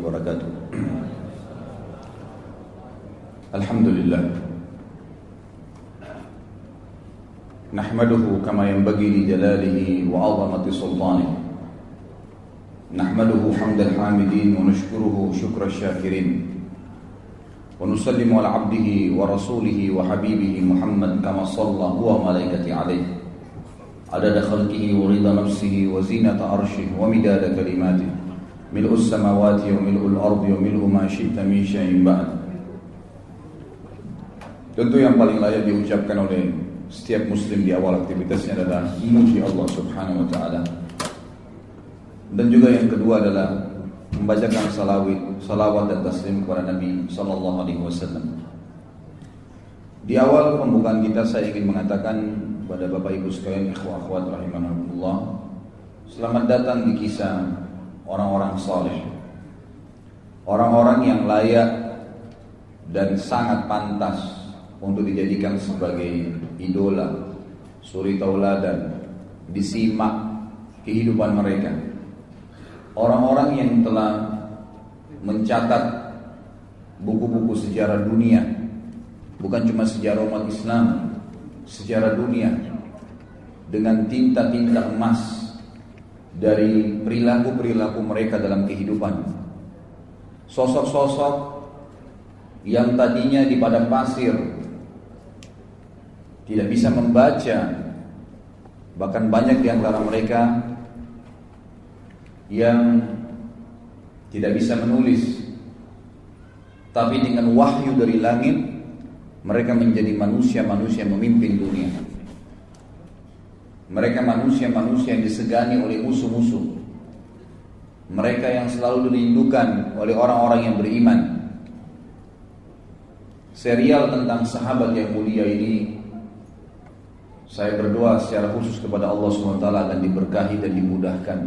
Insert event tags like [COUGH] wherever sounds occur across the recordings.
وبركاته. الحمد لله نحمده كما ينبغي لجلاله وعظمة سلطانه. نحمده حمد الحامدين ونشكره شكر الشاكرين. ونسلم على عبده ورسوله وحبيبه محمد كما صلى هو وملائكته عليه. عدد خلقه ورضا نفسه وزينة عرشه ومداد كلماته. ملء السماوات وملء الأرض وملء ما شئت من شيء بعد Tentu yang paling layak diucapkan oleh setiap muslim di awal aktivitasnya adalah memuji Allah Subhanahu wa taala. Dan juga yang kedua adalah membacakan salawat, salawat dan taslim kepada Nabi sallallahu alaihi wasallam. Di awal pembukaan kita saya ingin mengatakan kepada Bapak Ibu sekalian ikhwah akhwat rahimanallah, selamat datang di kisah orang-orang saleh. Orang-orang yang layak dan sangat pantas untuk dijadikan sebagai idola, suri tauladan, disimak kehidupan mereka. Orang-orang yang telah mencatat buku-buku sejarah dunia, bukan cuma sejarah umat Islam, sejarah dunia dengan tinta-tinta emas dari perilaku-perilaku mereka dalam kehidupan. Sosok-sosok yang tadinya di padang pasir tidak bisa membaca bahkan banyak di antara mereka yang tidak bisa menulis tapi dengan wahyu dari langit mereka menjadi manusia-manusia memimpin dunia mereka manusia-manusia yang disegani oleh musuh-musuh. Mereka yang selalu dirindukan oleh orang-orang yang beriman. Serial tentang sahabat yang mulia ini saya berdoa secara khusus kepada Allah SWT akan diberkahi dan dimudahkan.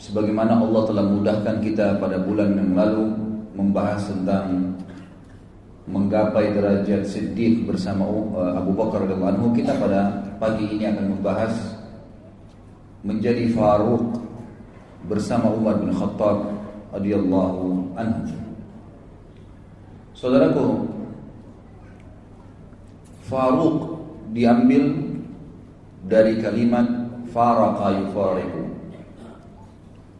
Sebagaimana Allah telah mudahkan kita pada bulan yang lalu membahas tentang menggapai derajat siddiq bersama uh, Abu Bakar radhiyallahu anhu, kita pada pagi ini akan membahas menjadi Faruq bersama Umar bin Khattab radhiyallahu anhu. Saudaraku, Faruq diambil dari kalimat faraka yufariku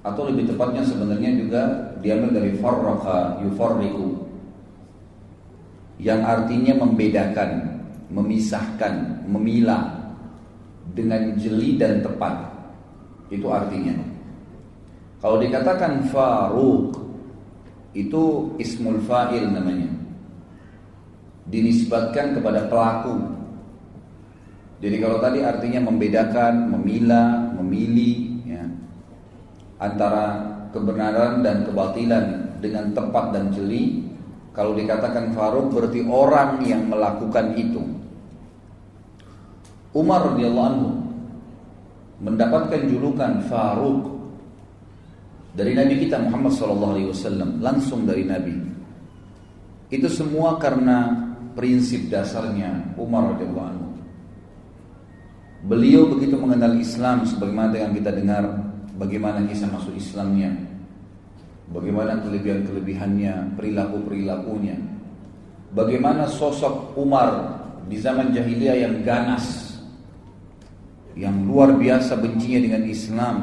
atau lebih tepatnya sebenarnya juga diambil dari faraka yufariku yang artinya membedakan, memisahkan, memilah dengan jeli dan tepat. Itu artinya. Kalau dikatakan faruq itu ismul fa'il namanya. Dinisbatkan kepada pelaku jadi kalau tadi artinya membedakan, memilah, memilih ya, antara kebenaran dan kebatilan dengan tepat dan jeli. Kalau dikatakan Faruk berarti orang yang melakukan itu. Umar radhiyallahu anhu mendapatkan julukan Faruk dari Nabi kita Muhammad sallallahu alaihi wasallam langsung dari Nabi. Itu semua karena prinsip dasarnya Umar radhiyallahu anhu. Beliau begitu mengenal Islam sebagaimana yang kita dengar bagaimana kisah masuk Islamnya. Bagaimana kelebihan-kelebihannya, perilaku-perilakunya. Bagaimana sosok Umar di zaman jahiliyah yang ganas. Yang luar biasa bencinya dengan Islam.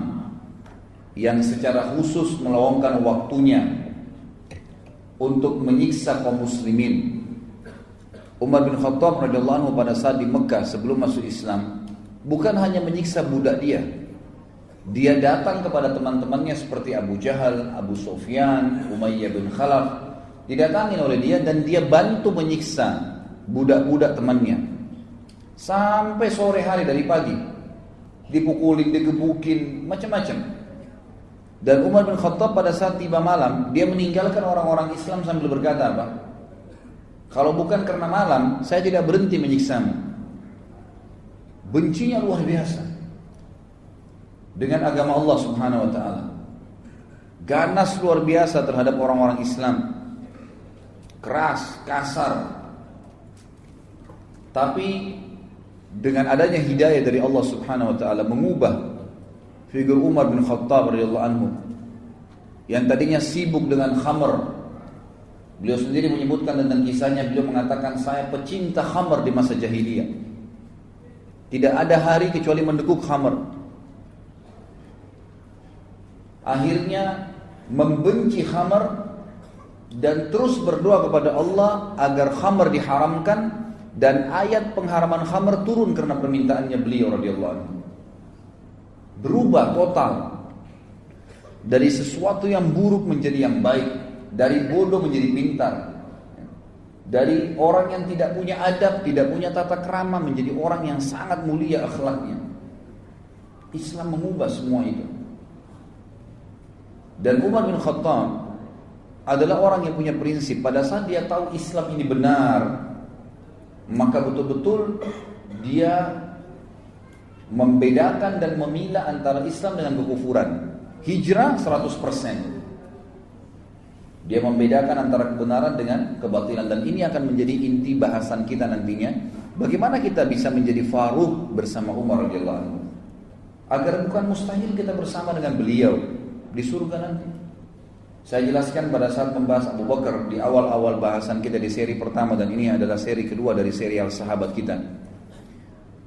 Yang secara khusus melawangkan waktunya untuk menyiksa kaum muslimin. Umar bin Khattab radhiyallahu anhu pada saat di Mekah sebelum masuk Islam bukan hanya menyiksa budak dia. Dia datang kepada teman-temannya seperti Abu Jahal, Abu Sufyan, Umayyah bin Khalaf. Didatangi oleh dia dan dia bantu menyiksa budak-budak temannya. Sampai sore hari dari pagi. Dipukulin, digebukin, macam-macam. Dan Umar bin Khattab pada saat tiba malam, dia meninggalkan orang-orang Islam sambil berkata apa? Kalau bukan karena malam, saya tidak berhenti menyiksamu. Bencinya luar biasa dengan agama Allah Subhanahu wa taala. Ganas luar biasa terhadap orang-orang Islam. Keras, kasar. Tapi dengan adanya hidayah dari Allah Subhanahu wa taala mengubah figur Umar bin Khattab radhiyallahu anhu yang tadinya sibuk dengan khamr. Beliau sendiri menyebutkan tentang kisahnya, beliau mengatakan saya pecinta khamr di masa jahiliyah. Tidak ada hari kecuali mendekuk khamr. Akhirnya membenci khamr dan terus berdoa kepada Allah agar khamr diharamkan dan ayat pengharaman khamr turun karena permintaannya beliau radhiyallahu anhu. Berubah total dari sesuatu yang buruk menjadi yang baik, dari bodoh menjadi pintar. Dari orang yang tidak punya adab, tidak punya tata krama menjadi orang yang sangat mulia akhlaknya. Islam mengubah semua itu. Dan Umar bin Khattab adalah orang yang punya prinsip pada saat dia tahu Islam ini benar maka betul-betul dia membedakan dan memilah antara Islam dengan kekufuran. Hijrah 100% dia membedakan antara kebenaran dengan kebatilan. Dan ini akan menjadi inti bahasan kita nantinya. Bagaimana kita bisa menjadi Faruq bersama Umar radhiyallahu anhu? Agar bukan mustahil kita bersama dengan beliau di surga nanti. Saya jelaskan pada saat membahas Abu Bakar di awal-awal bahasan kita di seri pertama dan ini adalah seri kedua dari serial sahabat kita.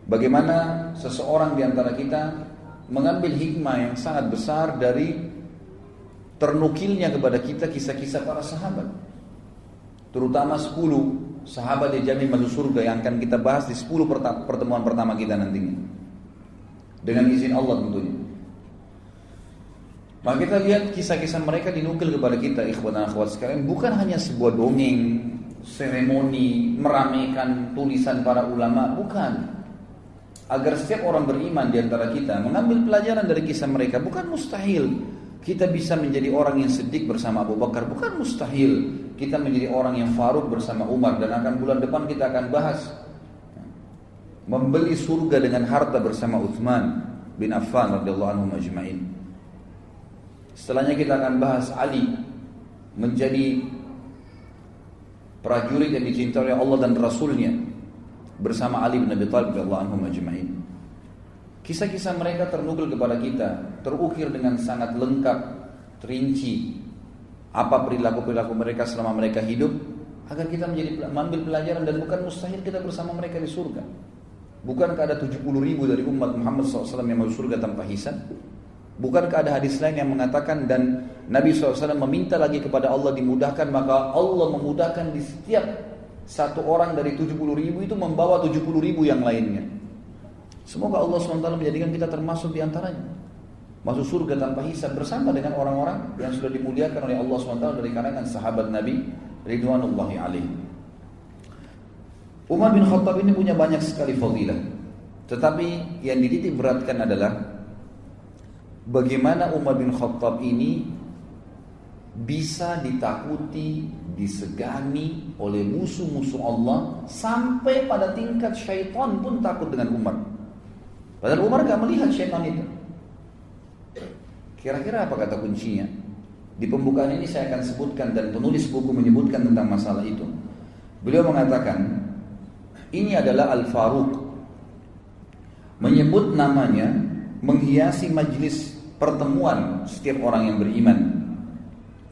Bagaimana seseorang di antara kita mengambil hikmah yang sangat besar dari ternukilnya kepada kita kisah-kisah para sahabat. Terutama 10 sahabat yang jamin masuk surga yang akan kita bahas di 10 pertemuan pertama kita nantinya. Dengan izin Allah tentunya. Maka kita lihat kisah-kisah mereka dinukil kepada kita ikhwan dan akhwat sekalian bukan hanya sebuah dongeng, seremoni, meramaikan tulisan para ulama, bukan. Agar setiap orang beriman di antara kita mengambil pelajaran dari kisah mereka bukan mustahil kita bisa menjadi orang yang sedik bersama Abu Bakar bukan mustahil kita menjadi orang yang Faruk bersama Umar dan akan bulan depan kita akan bahas membeli surga dengan harta bersama Uthman bin Affan radhiyallahu anhu majma'in. Setelahnya kita akan bahas Ali menjadi prajurit yang dicintai oleh Allah dan Rasulnya bersama Ali bin Abi Thalib radhiyallahu. Kisah-kisah mereka ternukil kepada kita, terukir dengan sangat lengkap, terinci apa perilaku-perilaku mereka selama mereka hidup agar kita menjadi mengambil pelajaran dan bukan mustahil kita bersama mereka di surga. Bukankah ada 70 ribu dari umat Muhammad SAW yang masuk surga tanpa hisab? Bukankah ada hadis lain yang mengatakan dan Nabi SAW meminta lagi kepada Allah dimudahkan maka Allah memudahkan di setiap satu orang dari 70 ribu itu membawa 70 ribu yang lainnya. Semoga Allah SWT menjadikan kita termasuk di antaranya. Masuk surga tanpa hisab bersama dengan orang-orang yang sudah dimuliakan oleh Allah SWT dari kalangan sahabat Nabi Ridwanullahi alaihi. Umar bin Khattab ini punya banyak sekali fadilah. Tetapi yang dititik beratkan adalah bagaimana Umar bin Khattab ini bisa ditakuti, disegani oleh musuh-musuh Allah sampai pada tingkat syaitan pun takut dengan Umar. Padahal Umar gak melihat syaitan itu. Kira-kira apa kata kuncinya? Di pembukaan ini saya akan sebutkan dan penulis buku menyebutkan tentang masalah itu. Beliau mengatakan, ini adalah Al-Faruq. Menyebut namanya menghiasi majlis pertemuan setiap orang yang beriman.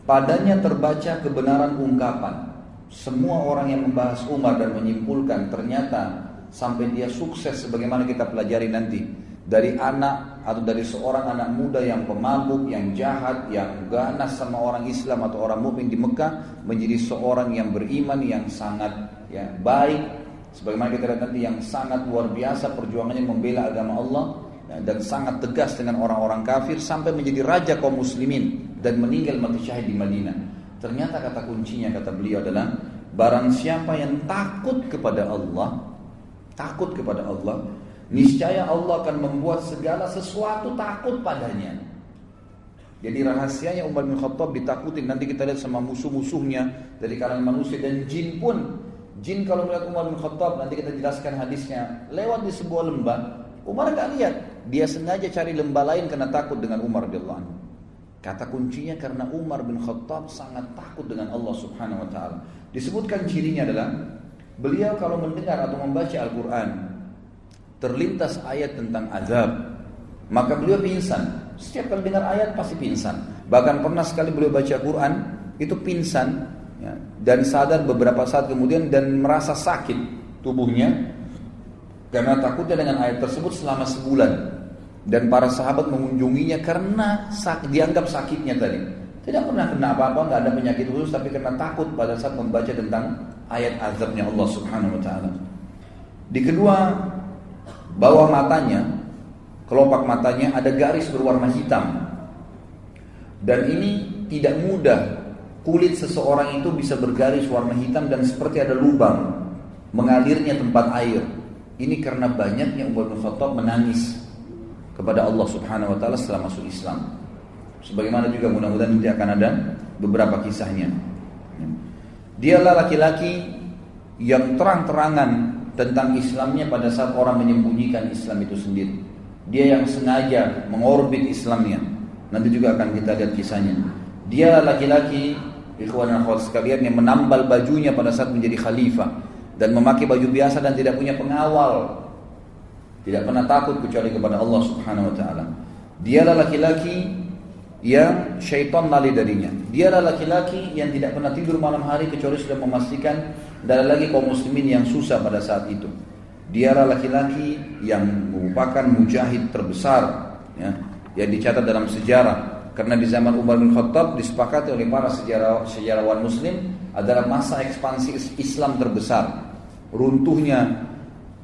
Padanya terbaca kebenaran ungkapan. Semua orang yang membahas Umar dan menyimpulkan ternyata sampai dia sukses sebagaimana kita pelajari nanti dari anak atau dari seorang anak muda yang pemabuk, yang jahat, yang ganas sama orang Islam atau orang mukmin di Mekah menjadi seorang yang beriman yang sangat ya baik sebagaimana kita lihat nanti yang sangat luar biasa perjuangannya membela agama Allah dan sangat tegas dengan orang-orang kafir sampai menjadi raja kaum muslimin dan meninggal mati syahid di Madinah. Ternyata kata kuncinya kata beliau adalah barang siapa yang takut kepada Allah, takut kepada Allah, niscaya Allah akan membuat segala sesuatu takut padanya. Jadi rahasianya Umar bin Khattab ditakutin nanti kita lihat sama musuh-musuhnya dari kalangan manusia dan jin pun jin kalau melihat Umar bin Khattab nanti kita jelaskan hadisnya lewat di sebuah lembah Umar gak lihat, dia sengaja cari lembah lain karena takut dengan Umar radhiyallahu anhu. Kata kuncinya karena Umar bin Khattab sangat takut dengan Allah Subhanahu wa taala. Disebutkan cirinya adalah beliau kalau mendengar atau membaca Al-Qur'an terlintas ayat tentang azab, maka beliau pingsan. Setiap kali dengar ayat pasti pingsan. Bahkan pernah sekali beliau baca Quran itu pingsan ya, dan sadar beberapa saat kemudian dan merasa sakit tubuhnya karena takutnya dengan ayat tersebut selama sebulan. Dan para sahabat mengunjunginya karena sak, dianggap sakitnya tadi. Tidak pernah kena apa-apa nggak ada penyakit khusus tapi karena takut pada saat membaca tentang ayat azabnya Allah Subhanahu Wa Taala. Di kedua bawah matanya kelopak matanya ada garis berwarna hitam. Dan ini tidak mudah kulit seseorang itu bisa bergaris warna hitam dan seperti ada lubang mengalirnya tempat air. Ini karena banyaknya Umar bin Khattab menangis kepada Allah Subhanahu wa taala setelah masuk Islam. Sebagaimana juga mudah-mudahan nanti akan ada beberapa kisahnya. Dialah laki-laki yang terang-terangan tentang Islamnya pada saat orang menyembunyikan Islam itu sendiri. Dia yang sengaja mengorbit Islamnya. Nanti juga akan kita lihat kisahnya. Dia laki-laki ikhwan dan sekalian yang menambal bajunya pada saat menjadi khalifah dan memakai baju biasa dan tidak punya pengawal. Tidak pernah takut kecuali kepada Allah Subhanahu wa taala. Dialah laki-laki yang syaitan lari darinya. Dialah laki-laki yang tidak pernah tidur malam hari kecuali sudah memastikan dan lagi kaum muslimin yang susah pada saat itu. Dialah laki-laki yang merupakan mujahid terbesar ya, yang dicatat dalam sejarah karena di zaman Umar bin Khattab disepakati oleh para sejarawan muslim adalah masa ekspansi Islam terbesar. Runtuhnya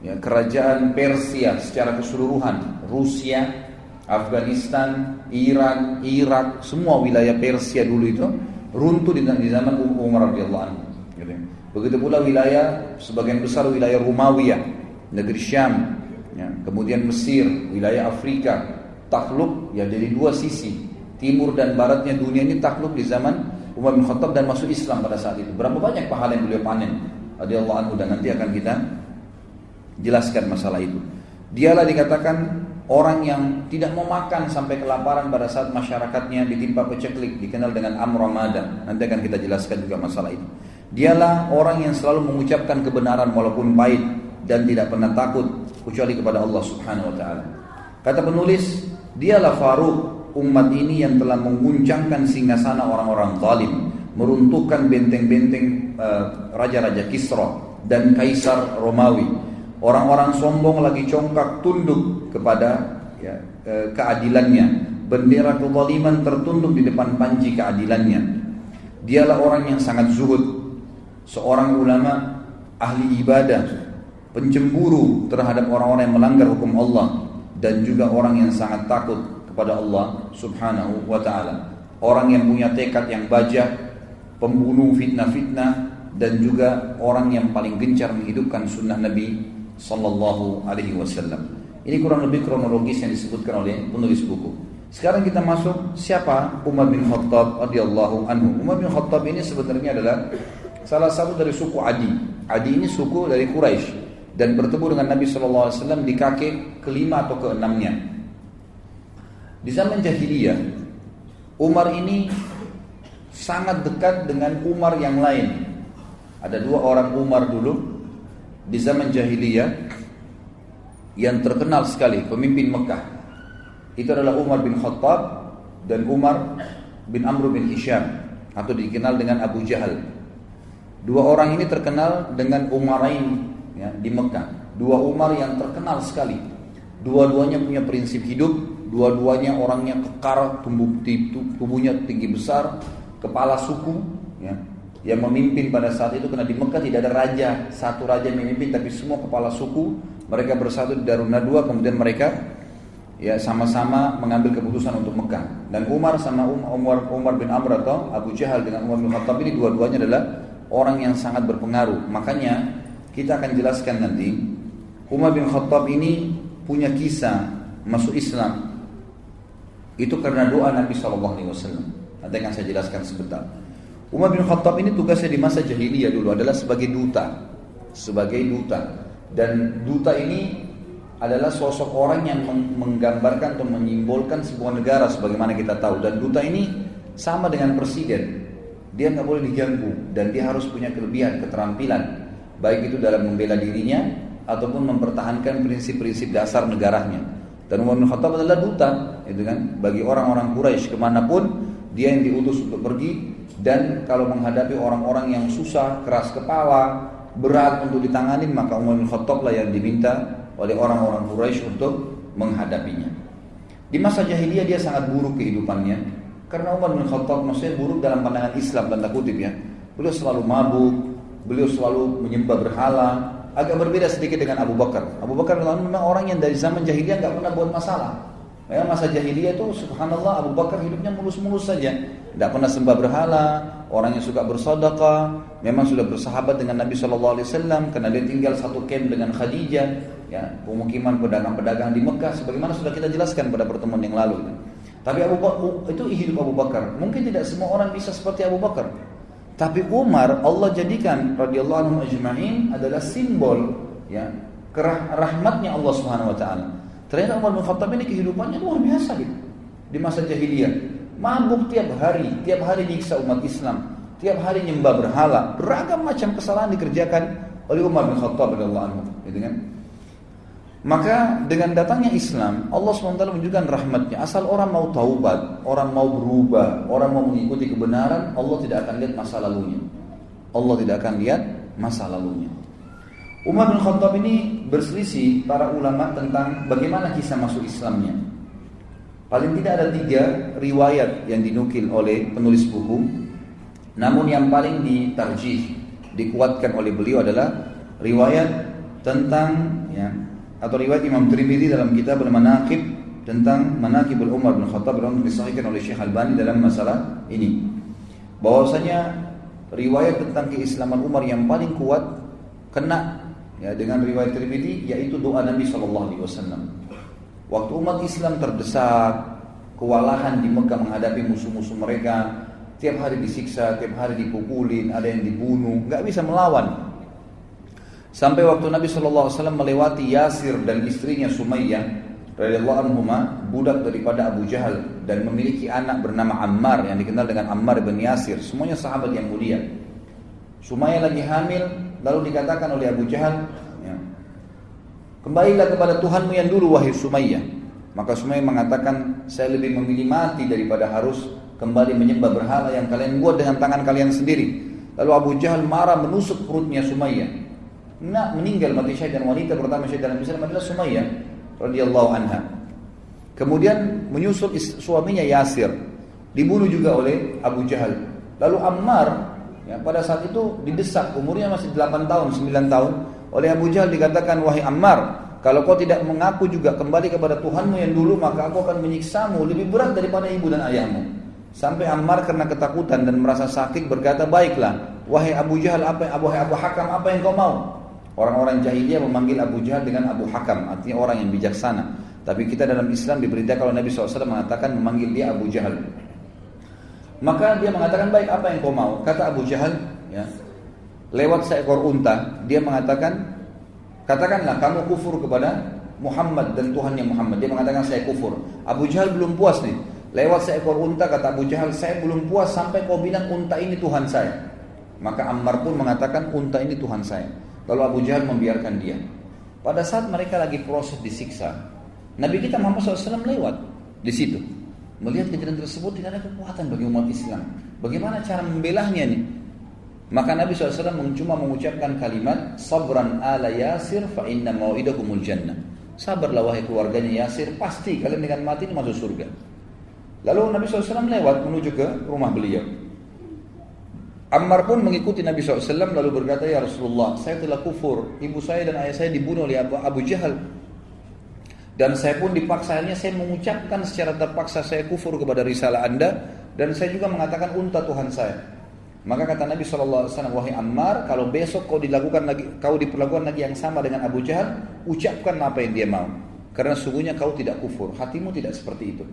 ya, kerajaan Persia secara keseluruhan, Rusia, Afghanistan, Iran, Irak, semua wilayah Persia dulu itu runtuh di, zaman Umar radhiyallahu anhu. Gitu. Begitu pula wilayah sebagian besar wilayah Romawi, negeri Syam, ya, kemudian Mesir, wilayah Afrika, takluk ya jadi dua sisi timur dan baratnya dunia ini takluk di zaman Umar bin Khattab dan masuk Islam pada saat itu. Berapa banyak pahala yang beliau panen radhiyallahu anhu dan nanti akan kita jelaskan masalah itu. Dialah dikatakan orang yang tidak mau makan sampai kelaparan pada saat masyarakatnya ditimpa peceklik dikenal dengan amramada. Nanti akan kita jelaskan juga masalah itu. Dialah orang yang selalu mengucapkan kebenaran walaupun pahit dan tidak pernah takut kecuali kepada Allah Subhanahu wa taala. Kata penulis, dialah Faruq umat ini yang telah mengguncangkan singgasana orang-orang zalim, meruntuhkan benteng-benteng uh, raja-raja Kisra dan kaisar Romawi. Orang-orang sombong lagi congkak tunduk kepada ya, uh, keadilannya. Bendera kezaliman tertunduk di depan panji keadilannya. Dialah orang yang sangat zuhud, seorang ulama ahli ibadah, pencemburu terhadap orang-orang yang melanggar hukum Allah dan juga orang yang sangat takut kepada Allah Subhanahu wa taala. Orang yang punya tekad yang baja, pembunuh fitnah-fitnah dan juga orang yang paling gencar menghidupkan sunnah Nabi sallallahu alaihi wasallam. Ini kurang lebih kronologis yang disebutkan oleh penulis buku. Sekarang kita masuk siapa Umar bin Khattab radhiyallahu anhu. Umar bin Khattab ini sebenarnya adalah salah satu dari suku Adi. Adi ini suku dari Quraisy dan bertemu dengan Nabi sallallahu alaihi wasallam di kakek kelima atau keenamnya. Di zaman jahiliyah, Umar ini sangat dekat dengan Umar yang lain. Ada dua orang Umar dulu di zaman jahiliyah yang terkenal sekali pemimpin Mekah. Itu adalah Umar bin Khattab dan Umar bin Amr bin Hisham atau dikenal dengan Abu Jahal. Dua orang ini terkenal dengan Umarain ya, di Mekah. Dua Umar yang terkenal sekali. Dua-duanya punya prinsip hidup dua-duanya orangnya kekar, tubuh, tubuhnya tinggi besar, kepala suku, ya, yang memimpin pada saat itu karena di Mekah tidak ada raja, satu raja memimpin tapi semua kepala suku mereka bersatu di Darun Nadwa kemudian mereka ya sama-sama mengambil keputusan untuk Mekah. Dan Umar sama um, Umar Umar bin Amr atau Abu Jahal dengan Umar bin Khattab ini dua-duanya adalah orang yang sangat berpengaruh. Makanya kita akan jelaskan nanti Umar bin Khattab ini punya kisah masuk Islam. Itu karena doa Nabi Shallallahu Alaihi Wasallam. Nanti akan saya jelaskan sebentar. Umar bin Khattab ini tugasnya di masa jahiliyah dulu adalah sebagai duta, sebagai duta. Dan duta ini adalah sosok orang yang menggambarkan atau menyimbolkan sebuah negara sebagaimana kita tahu. Dan duta ini sama dengan presiden. Dia nggak boleh diganggu dan dia harus punya kelebihan, keterampilan, baik itu dalam membela dirinya ataupun mempertahankan prinsip-prinsip dasar negaranya. Dan Umar bin Khattab adalah duta, itu kan, bagi orang-orang Quraisy ke mana pun dia yang diutus untuk pergi dan kalau menghadapi orang-orang yang susah, keras kepala, berat untuk ditangani maka Umar bin Khattab lah yang diminta oleh orang-orang Quraisy untuk menghadapinya. Di masa jahiliyah dia sangat buruk kehidupannya karena Umar bin Khattab maksudnya buruk dalam pandangan Islam tanda kutip ya. Beliau selalu mabuk, beliau selalu menyembah berhala, agak berbeda sedikit dengan Abu Bakar. Abu Bakar memang orang yang dari zaman jahiliyah nggak pernah buat masalah. Ya, masa jahiliyah itu subhanallah Abu Bakar hidupnya mulus-mulus saja. Tidak pernah sembah berhala, orang yang suka bersedekah, memang sudah bersahabat dengan Nabi Shallallahu Alaihi Wasallam karena dia tinggal satu camp dengan Khadijah, ya pemukiman pedagang-pedagang di Mekah, sebagaimana sudah kita jelaskan pada pertemuan yang lalu. Tapi Abu Bakar itu hidup Abu Bakar. Mungkin tidak semua orang bisa seperti Abu Bakar. Tapi Umar Allah jadikan radhiyallahu anhu ajma'in adalah simbol ya kerah rahmatnya Allah Subhanahu wa taala. Ternyata Umar bin Khattab ini kehidupannya luar biasa gitu. Di masa jahiliyah, mabuk tiap hari, tiap hari nyiksa umat Islam, tiap hari nyembah berhala, beragam macam kesalahan dikerjakan oleh Umar bin Khattab radhiyallahu anhu, gitu kan? Maka dengan datangnya Islam, Allah SWT menunjukkan rahmatnya. Asal orang mau taubat, orang mau berubah, orang mau mengikuti kebenaran, Allah tidak akan lihat masa lalunya. Allah tidak akan lihat masa lalunya. Umar bin Khattab ini berselisih para ulama tentang bagaimana kisah masuk Islamnya. Paling tidak ada tiga riwayat yang dinukil oleh penulis buku. Namun yang paling ditarjih, dikuatkan oleh beliau adalah riwayat tentang ya, atau riwayat Imam Tirmidzi dalam kitab Al-Manaqib tentang Manaqibul Umar bin Khattab yang disahihkan oleh Syekh Albani dalam masalah ini. Bahwasanya riwayat tentang keislaman Umar yang paling kuat kena ya dengan riwayat Tirmidzi yaitu doa Nabi Shallallahu Alaihi Wasallam. Waktu umat Islam terdesak, kewalahan di Mekah menghadapi musuh-musuh mereka, tiap hari disiksa, tiap hari dipukulin, ada yang dibunuh, nggak bisa melawan. Sampai waktu Nabi Shallallahu Alaihi Wasallam melewati Yasir dan istrinya Sumayyah, radhiyallahu anhuma, budak daripada Abu Jahal dan memiliki anak bernama Ammar yang dikenal dengan Ammar bin Yasir, semuanya sahabat yang mulia. Sumayyah lagi hamil, lalu dikatakan oleh Abu Jahal, ya, kembalilah kepada Tuhanmu yang dulu wahai Sumayyah. Maka Sumayyah mengatakan, saya lebih memilih mati daripada harus kembali menyembah berhala yang kalian buat dengan tangan kalian sendiri. Lalu Abu Jahal marah menusuk perutnya Sumayyah. Nak meninggal mati syahid dan wanita pertama syahid dalam Islam adalah Sumayyah radhiyallahu anha. Kemudian menyusul suaminya Yasir, dibunuh juga oleh Abu Jahal. Lalu Ammar Ya, pada saat itu didesak, umurnya masih 8 tahun, 9 tahun. Oleh Abu Jahal dikatakan, wahai Ammar, kalau kau tidak mengaku juga kembali kepada Tuhanmu yang dulu, maka aku akan menyiksamu lebih berat daripada ibu dan ayahmu. Sampai Ammar karena ketakutan dan merasa sakit berkata, baiklah, wahai Abu Jahal, apa yang, wahai Abu Hakam, apa yang kau mau? Orang-orang jahiliyah memanggil Abu Jahal dengan Abu Hakam, artinya orang yang bijaksana. Tapi kita dalam Islam diberitakan kalau Nabi SAW mengatakan memanggil dia Abu Jahal. Maka dia mengatakan baik apa yang kau mau. Kata Abu Jahal, ya, lewat seekor unta, dia mengatakan, katakanlah kamu kufur kepada Muhammad dan Tuhannya Muhammad. Dia mengatakan saya kufur. Abu Jahal belum puas nih. Lewat seekor unta kata Abu Jahal, saya belum puas sampai kau bilang unta ini Tuhan saya. Maka Ammar pun mengatakan unta ini Tuhan saya. Lalu Abu Jahal membiarkan dia. Pada saat mereka lagi proses disiksa, Nabi kita Muhammad SAW lewat di situ. Melihat kejadian tersebut tidak ada kekuatan bagi umat Islam. Bagaimana cara membelahnya nih? Maka Nabi SAW cuma mengucapkan kalimat Sabran ala Yasir fa inna mau'idakumul jannah. Sabarlah wahai keluarganya Yasir, pasti kalian dengan mati ini masuk surga. Lalu Nabi SAW lewat menuju ke rumah beliau. Ammar pun mengikuti Nabi SAW lalu berkata, Ya Rasulullah, saya telah kufur. Ibu saya dan ayah saya dibunuh oleh Abu Jahal. Dan saya pun dipaksanya saya mengucapkan secara terpaksa saya kufur kepada risalah anda dan saya juga mengatakan unta Tuhan saya. Maka kata Nabi SAW, wahai Ammar, kalau besok kau dilakukan lagi, kau diperlakukan lagi yang sama dengan Abu Jahal, ucapkan apa yang dia mau. Karena sungguhnya kau tidak kufur, hatimu tidak seperti itu.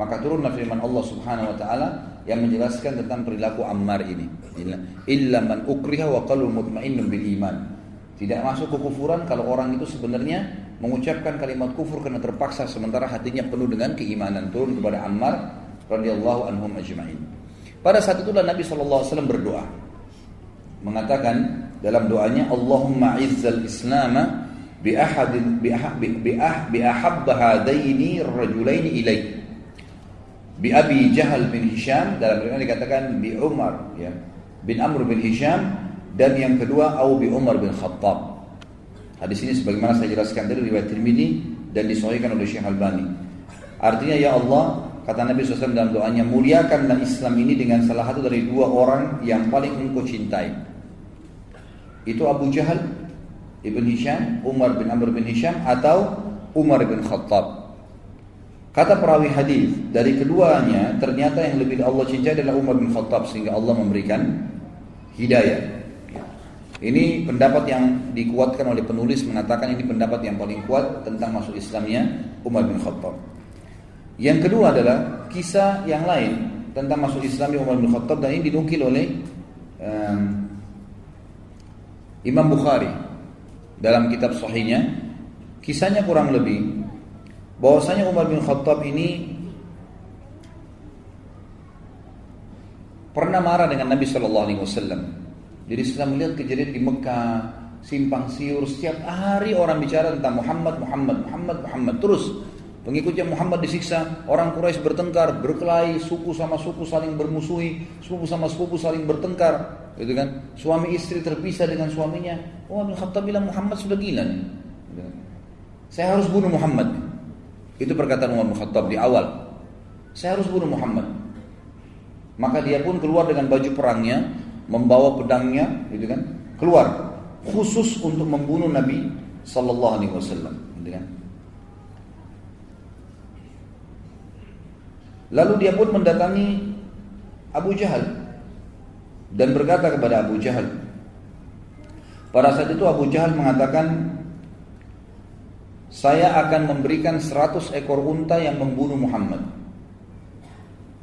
Maka turunlah firman Allah Subhanahu wa taala yang menjelaskan tentang perilaku Ammar ini. Illa man ukriha wa qalbu mutmainnun bil iman. Tidak masuk kekufuran kalau orang itu sebenarnya mengucapkan kalimat kufur karena terpaksa sementara hatinya penuh dengan keimanan turun kepada Ammar radhiyallahu anhum ajma'in. Pada saat itulah Nabi SAW berdoa mengatakan dalam doanya Allahumma izzal Islam bi ahadin bi ahab bi, ah, bi ahabba hadaini rajulaini ilaih. Bi Abi Jahal bin Hisham dalam riwayat dikatakan bi Umar ya bin Amr bin Hisham dan yang kedua au bi Umar bin Khattab. Hadis ini sebagaimana saya jelaskan dari riwayat Tirmidzi dan disahihkan oleh Syekh Albani. Artinya ya Allah, kata Nabi SAW dalam doanya, muliakanlah Islam ini dengan salah satu dari dua orang yang paling engkau cintai. Itu Abu Jahal Ibn Hisham, Umar bin Amr bin Hisham atau Umar bin Khattab. Kata perawi hadis dari keduanya ternyata yang lebih Allah cintai adalah Umar bin Khattab sehingga Allah memberikan hidayah. Ini pendapat yang dikuatkan oleh penulis mengatakan ini pendapat yang paling kuat tentang masuk Islamnya Umar bin Khattab. Yang kedua adalah kisah yang lain tentang masuk Islamnya Umar bin Khattab dan ini dinukil oleh um, Imam Bukhari dalam kitab sahihnya. Kisahnya kurang lebih bahwasanya Umar bin Khattab ini pernah marah dengan Nabi Shallallahu Alaihi Wasallam. Jadi setelah melihat kejadian di Mekah, simpang siur, setiap hari orang bicara tentang Muhammad, Muhammad, Muhammad, Muhammad. Terus pengikutnya Muhammad disiksa, orang Quraisy bertengkar, berkelahi, suku sama suku saling bermusuhi, suku sama suku saling bertengkar, gitu kan? Suami istri terpisah dengan suaminya. Umar bin Khattab bilang Muhammad sudah gila. Gitu kan. Saya harus bunuh Muhammad. Itu perkataan Umar bin Khattab di awal. Saya harus bunuh Muhammad. Maka dia pun keluar dengan baju perangnya, membawa pedangnya, gitu kan? Keluar khusus untuk membunuh Nabi Sallallahu Alaihi Wasallam, gitu kan? Lalu dia pun mendatangi Abu Jahal dan berkata kepada Abu Jahal. Pada saat itu Abu Jahal mengatakan, saya akan memberikan 100 ekor unta yang membunuh Muhammad.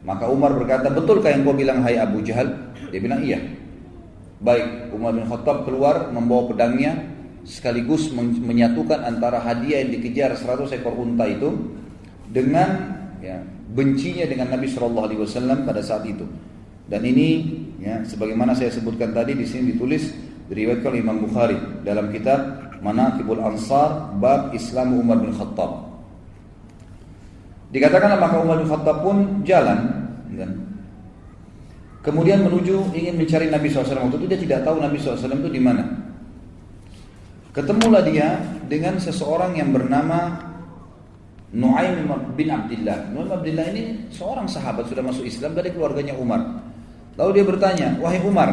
Maka Umar berkata, betulkah yang kau bilang hai Abu Jahal? Dia bilang iya. Baik, Umar bin Khattab keluar membawa pedangnya sekaligus menyatukan antara hadiah yang dikejar 100 ekor unta itu dengan ya, bencinya dengan Nabi Shallallahu Alaihi Wasallam pada saat itu. Dan ini ya sebagaimana saya sebutkan tadi di sini ditulis diriwayatkan oleh Imam Bukhari dalam kitab Manaqibul Ansar bab Islam Umar bin Khattab. Dikatakan maka Umar bin Khattab pun jalan kan? Kemudian menuju ingin mencari Nabi SAW waktu itu dia tidak tahu Nabi SAW itu di mana. Ketemulah dia dengan seseorang yang bernama Nuaim bin Abdullah. Nuaim bin Abdullah ini seorang sahabat sudah masuk Islam dari keluarganya Umar. Lalu dia bertanya, wahai Umar,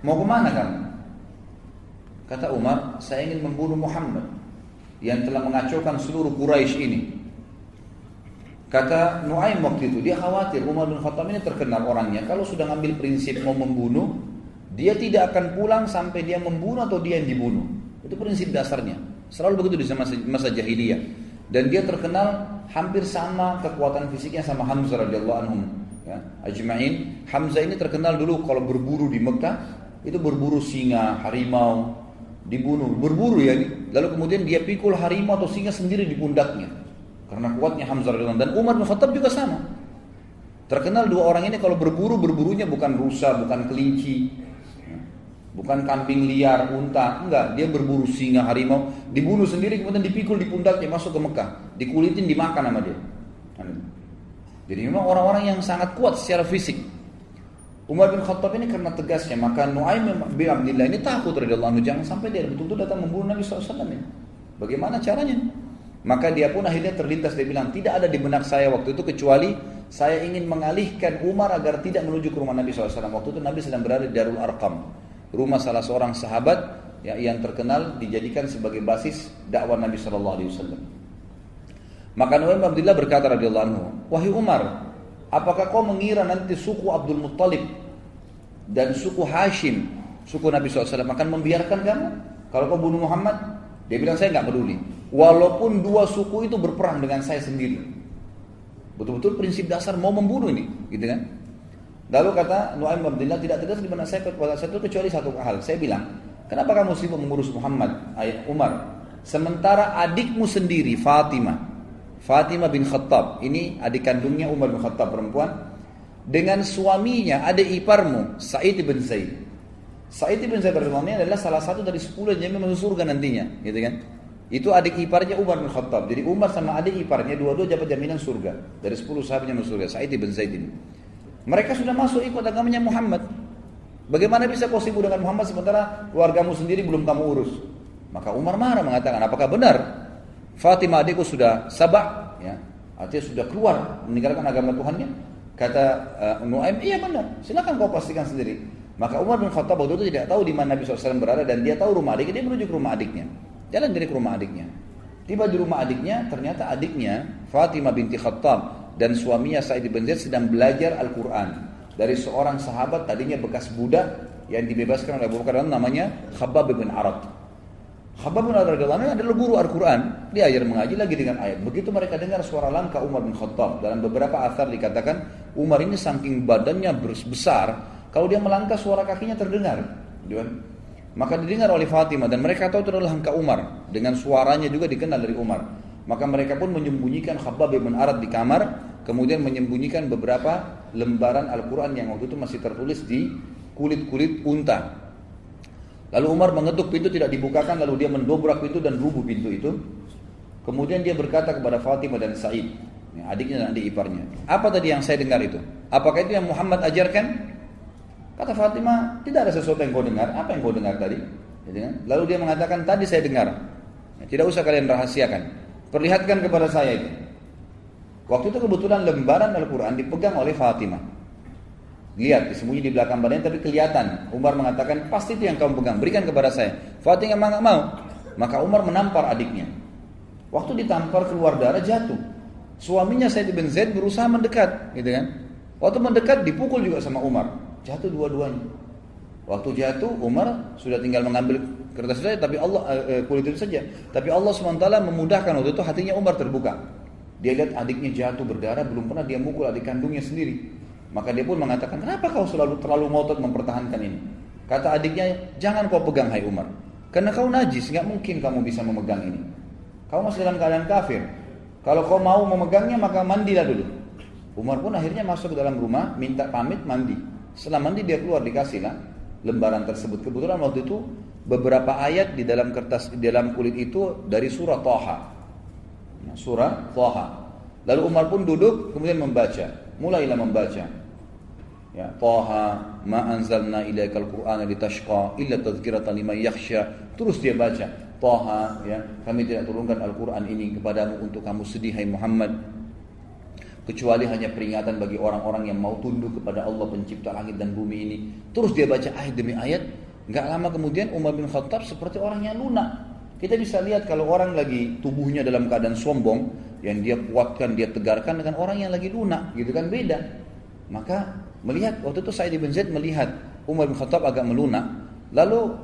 mau ke mana kamu? Kata Umar, saya ingin membunuh Muhammad yang telah mengacaukan seluruh Quraisy ini. Kata Nuaim waktu itu, dia khawatir Umar bin Khattab ini terkenal orangnya. Kalau sudah ngambil prinsip mau membunuh, dia tidak akan pulang sampai dia membunuh atau dia yang dibunuh. Itu prinsip dasarnya. Selalu begitu di masa, masa jahiliyah. Dan dia terkenal hampir sama kekuatan fisiknya sama Hamzah radhiyallahu anhu. Ya, ajma'in. Hamzah ini terkenal dulu kalau berburu di Mekah itu berburu singa, harimau, dibunuh, berburu ya. Lalu kemudian dia pikul harimau atau singa sendiri di pundaknya. Karena kuatnya Hamzah radhiyallahu dan Umar bin Khattab juga sama. Terkenal dua orang ini kalau berburu berburunya bukan rusa, bukan kelinci, bukan kambing liar, unta, enggak. Dia berburu singa, harimau, dibunuh sendiri kemudian dipikul di pundaknya masuk ke Mekah, dikulitin dimakan sama dia. Jadi memang orang-orang yang sangat kuat secara fisik. Umar bin Khattab ini karena tegasnya maka Nuaim bin Abdullah ini takut radhiyallahu anhu jangan sampai dia betul-betul datang membunuh Nabi SAW ini. Bagaimana caranya? Maka dia pun akhirnya terlintas dia bilang tidak ada di benak saya waktu itu kecuali saya ingin mengalihkan Umar agar tidak menuju ke rumah Nabi SAW. Waktu itu Nabi sedang berada di Darul Arqam, rumah salah seorang sahabat ya, yang terkenal dijadikan sebagai basis dakwah Nabi SAW. Maka Nuaim bin Abdullah berkata radhiyallahu anhu, wahai Umar, Apakah kau mengira nanti suku Abdul Muttalib dan suku Hashim, suku Nabi SAW akan membiarkan kamu? Kalau kau bunuh Muhammad, dia bilang saya nggak peduli. Walaupun dua suku itu berperang dengan saya sendiri. Betul-betul prinsip dasar mau membunuh ini, gitu kan? Lalu kata Nuaim Abdullah tidak tegas di mana saya pada saat itu kecuali satu hal. Saya bilang, kenapa kamu sibuk mengurus Muhammad, ayat Umar? Sementara adikmu sendiri Fatimah Fatimah bin Khattab, ini adik kandungnya Umar bin Khattab perempuan, dengan suaminya ada iparmu Sa'id bin Zaid. Sa'id bin Zaid ini adalah salah satu dari sepuluh yang masuk surga nantinya, gitu kan? Itu adik iparnya Umar bin Khattab. Jadi Umar sama adik iparnya dua-dua dapat jaminan surga. Dari 10 sahabatnya masuk surga. Sa'id bin Zaid ini. Mereka sudah masuk ikut agamanya Muhammad. Bagaimana bisa kau sibuk dengan Muhammad sementara keluargamu sendiri belum kamu urus? Maka Umar marah mengatakan, apakah benar Fatimah adikku sudah sabak? Ya, artinya sudah keluar meninggalkan agama Tuhannya. Kata uh, Nuaim, iya benar. Silakan kau pastikan sendiri. Maka Umar bin Khattab waktu itu tidak tahu di mana Nabi SAW berada dan dia tahu rumah adiknya. Dia menuju ke rumah adiknya. Jalan dari ke rumah adiknya. Tiba di rumah adiknya, ternyata adiknya Fatimah binti Khattab dan suaminya Sa'id bin Zaid sedang belajar Al-Quran dari seorang sahabat tadinya bekas budak yang dibebaskan oleh Abu Bakar namanya Khabbab bin Arad. Khabbab bin Arad adalah guru Al-Quran. Dia ajar mengaji lagi dengan ayat. Begitu mereka dengar suara langkah Umar bin Khattab. Dalam beberapa asar dikatakan Umar ini saking badannya besar. Kalau dia melangkah suara kakinya terdengar. Maka didengar oleh Fatimah dan mereka tahu itu adalah langkah Umar. Dengan suaranya juga dikenal dari Umar. Maka mereka pun menyembunyikan Khabbab bin Arad di kamar, kemudian menyembunyikan beberapa lembaran Al-Quran yang waktu itu masih tertulis di kulit-kulit unta. Lalu Umar mengetuk pintu tidak dibukakan, lalu dia mendobrak pintu dan rubuh pintu itu. Kemudian dia berkata kepada Fatimah dan Said, adiknya dan adik iparnya, apa tadi yang saya dengar itu? Apakah itu yang Muhammad ajarkan? Kata Fatimah, tidak ada sesuatu yang kau dengar. Apa yang kau dengar tadi? Lalu dia mengatakan, tadi saya dengar. Tidak usah kalian rahasiakan. Perlihatkan kepada saya itu. Waktu itu kebetulan lembaran Al-Quran dipegang oleh Fatimah. Lihat, disembunyi di belakang badannya tapi kelihatan. Umar mengatakan, pasti itu yang kamu pegang, berikan kepada saya. Fatimah memang mau. Maka Umar menampar adiknya. Waktu ditampar keluar darah jatuh. Suaminya Said bin Zaid berusaha mendekat, gitu kan? Waktu mendekat dipukul juga sama Umar. Jatuh dua-duanya. Waktu jatuh Umar sudah tinggal mengambil kertas saja tapi Allah eh, kulit itu saja. Tapi Allah SWT memudahkan waktu itu hatinya Umar terbuka. Dia lihat adiknya jatuh berdarah belum pernah dia mukul adik kandungnya sendiri. Maka dia pun mengatakan, "Kenapa kau selalu terlalu ngotot mempertahankan ini?" Kata adiknya, "Jangan kau pegang hai Umar. Karena kau najis, nggak mungkin kamu bisa memegang ini. Kau masih dalam keadaan kafir. Kalau kau mau memegangnya maka mandilah dulu." Umar pun akhirnya masuk ke dalam rumah, minta pamit mandi. Setelah mandi dia keluar dikasih lah lembaran tersebut. Kebetulan waktu itu beberapa ayat di dalam kertas di dalam kulit itu dari surah Toha. Nah, surah Toha. Lalu Umar pun duduk kemudian membaca. Mulailah membaca. Ya, Toha ma anzalna ilaikal qur'ana litashqa illa tadhkiratan liman yakhsha. Terus dia baca. Toha ya, kami tidak turunkan Al-Qur'an ini kepadamu untuk kamu sedih hai Muhammad kecuali hanya peringatan bagi orang-orang yang mau tunduk kepada Allah pencipta langit dan bumi ini. Terus dia baca ayat demi ayat, nggak lama kemudian Umar bin Khattab seperti orang yang lunak. Kita bisa lihat kalau orang lagi tubuhnya dalam keadaan sombong, yang dia kuatkan, dia tegarkan dengan orang yang lagi lunak, gitu kan beda. Maka melihat waktu itu Sa'id bin Zaid melihat Umar bin Khattab agak melunak, lalu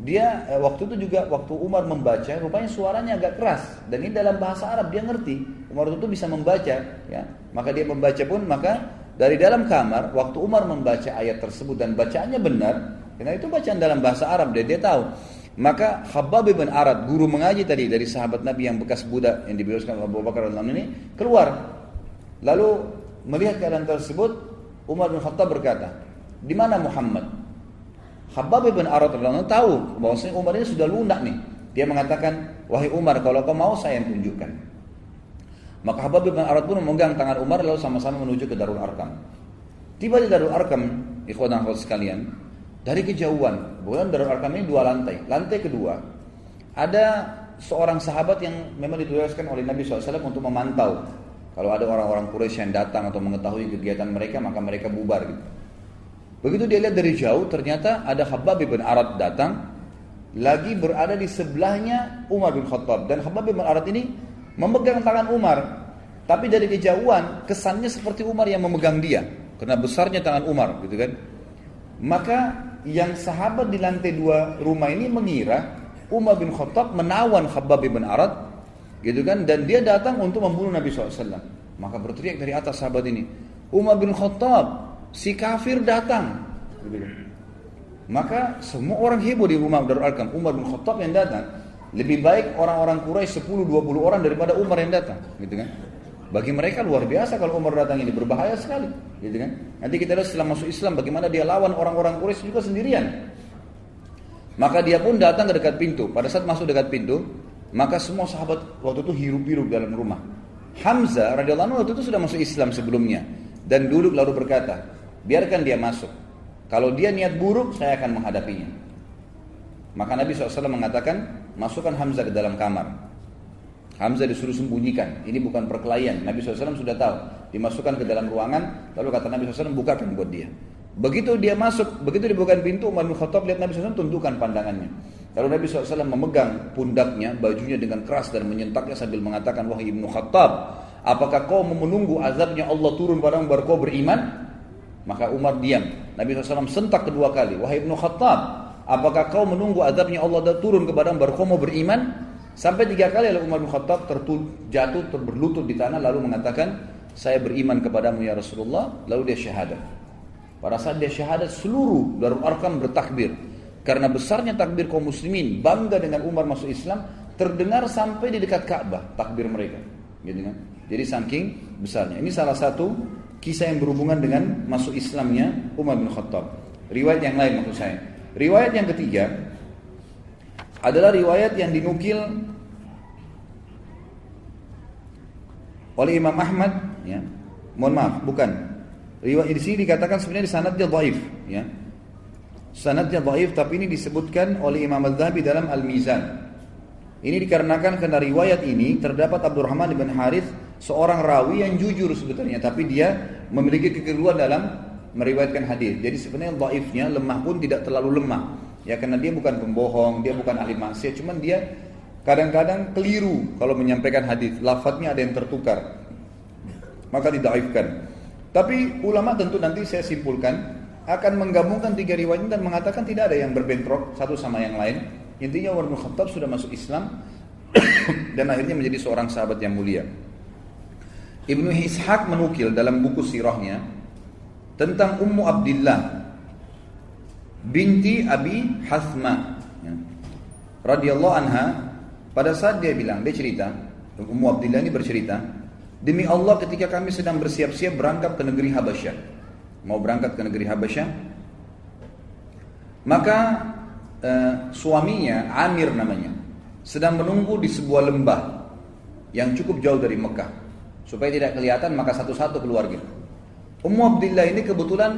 dia eh, waktu itu juga waktu Umar membaca rupanya suaranya agak keras. Dan ini dalam bahasa Arab dia ngerti. Umar itu bisa membaca ya. Maka dia membaca pun maka dari dalam kamar waktu Umar membaca ayat tersebut dan bacaannya benar karena itu bacaan dalam bahasa Arab dia dia tahu. Maka Khabbab bin Arad guru mengaji tadi dari sahabat Nabi yang bekas budak yang dibebaskan Abu Bakar ini keluar. Lalu melihat keadaan tersebut Umar bin Khattab berkata di mana Muhammad Habab bin Arad radhiyallahu tahu bahwasanya Umar ini sudah lunak nih. Dia mengatakan, "Wahai Umar, kalau kau mau saya yang tunjukkan." Maka Habab bin Arad pun memegang tangan Umar lalu sama-sama menuju ke Darul Arkam. Tiba di Darul Arkam, ikhwan dan sekalian, dari kejauhan, bukan Darul Arkam ini dua lantai. Lantai kedua, ada seorang sahabat yang memang ditugaskan oleh Nabi SAW untuk memantau. Kalau ada orang-orang Quraisy yang datang atau mengetahui kegiatan mereka, maka mereka bubar gitu. Begitu dia lihat dari jauh, ternyata ada Habab bin Arad datang, lagi berada di sebelahnya Umar bin Khattab. Dan Habab bin Arad ini memegang tangan Umar. Tapi dari kejauhan, kesannya seperti Umar yang memegang dia. Karena besarnya tangan Umar, gitu kan. Maka yang sahabat di lantai dua rumah ini mengira Umar bin Khattab menawan Habab bin Arad, gitu kan. Dan dia datang untuk membunuh Nabi SAW. Maka berteriak dari atas sahabat ini, Umar bin Khattab, si kafir datang. Maka semua orang heboh di rumah Darul Arkam. Umar bin Khattab yang datang. Lebih baik orang-orang Quraisy 10-20 orang daripada Umar yang datang. Gitu kan? Bagi mereka luar biasa kalau Umar datang ini berbahaya sekali, gitu kan? Nanti kita lihat setelah masuk Islam bagaimana dia lawan orang-orang Quraisy juga sendirian. Maka dia pun datang ke dekat pintu. Pada saat masuk dekat pintu, Maka semua sahabat waktu itu hirup-hirup dalam rumah. Hamzah radhiyallahu anhu waktu itu sudah masuk Islam sebelumnya dan duduk lalu berkata, biarkan dia masuk. Kalau dia niat buruk, saya akan menghadapinya. Maka Nabi SAW mengatakan, masukkan Hamzah ke dalam kamar. Hamzah disuruh sembunyikan. Ini bukan perkelahian. Nabi SAW sudah tahu. Dimasukkan ke dalam ruangan, lalu kata Nabi SAW, bukakan buat dia. Begitu dia masuk, begitu dibukakan pintu, Umar bin Khattab lihat Nabi SAW tundukkan pandangannya. Lalu Nabi SAW memegang pundaknya, bajunya dengan keras dan menyentaknya sambil mengatakan, Wahai Ibnu Khattab, apakah kau menunggu azabnya Allah turun padamu baru kau beriman? Maka Umar diam. Nabi SAW sentak kedua kali, Wahai Ibnu Khattab, apakah kau menunggu azabnya Allah turun kepadamu baru kau beriman? Sampai tiga kali lalu Umar bin Khattab tertul, jatuh terberlutut di tanah lalu mengatakan, saya beriman kepadamu ya Rasulullah, lalu dia syahadat. Pada saat dia syahadat seluruh Darul Arkam bertakbir. Karena besarnya takbir kaum muslimin, bangga dengan Umar masuk Islam, terdengar sampai di dekat Ka'bah takbir mereka. Gitu kan? Jadi saking besarnya. Ini salah satu kisah yang berhubungan dengan masuk Islamnya Umar bin Khattab. Riwayat yang lain maksud saya. Riwayat yang ketiga adalah riwayat yang dinukil oleh Imam Ahmad ya. Mohon maaf, bukan. Riwayat di sini dikatakan sebenarnya di sanadnya dhaif ya. Sanadnya dhaif tapi ini disebutkan oleh Imam Az-Zahabi dalam Al-Mizan. Ini dikarenakan karena riwayat ini terdapat Abdurrahman bin Harith seorang rawi yang jujur sebetulnya tapi dia memiliki kekeliruan dalam meriwayatkan hadis. Jadi sebenarnya dhaifnya lemah pun tidak terlalu lemah. Ya karena dia bukan pembohong, dia bukan ahli maksiat, cuman dia kadang-kadang keliru kalau menyampaikan hadis. Lafadznya ada yang tertukar. Maka didaifkan. Tapi ulama tentu nanti saya simpulkan akan menggabungkan tiga riwayat dan mengatakan tidak ada yang berbentrok satu sama yang lain. Intinya Umar bin Khattab sudah masuk Islam [COUGHS] dan akhirnya menjadi seorang sahabat yang mulia. Ibnu Ishaq menukil dalam buku sirahnya tentang Ummu Abdullah binti Abi Hasma ya. radhiyallahu anha pada saat dia bilang dia cerita Ummu Abdullah ini bercerita demi Allah ketika kami sedang bersiap-siap berangkat ke negeri Habasyah. Mau berangkat ke negeri Habasyah? Maka eh, suaminya Amir namanya sedang menunggu di sebuah lembah yang cukup jauh dari Mekah supaya tidak kelihatan maka satu-satu keluarga Ummu Abdillah ini kebetulan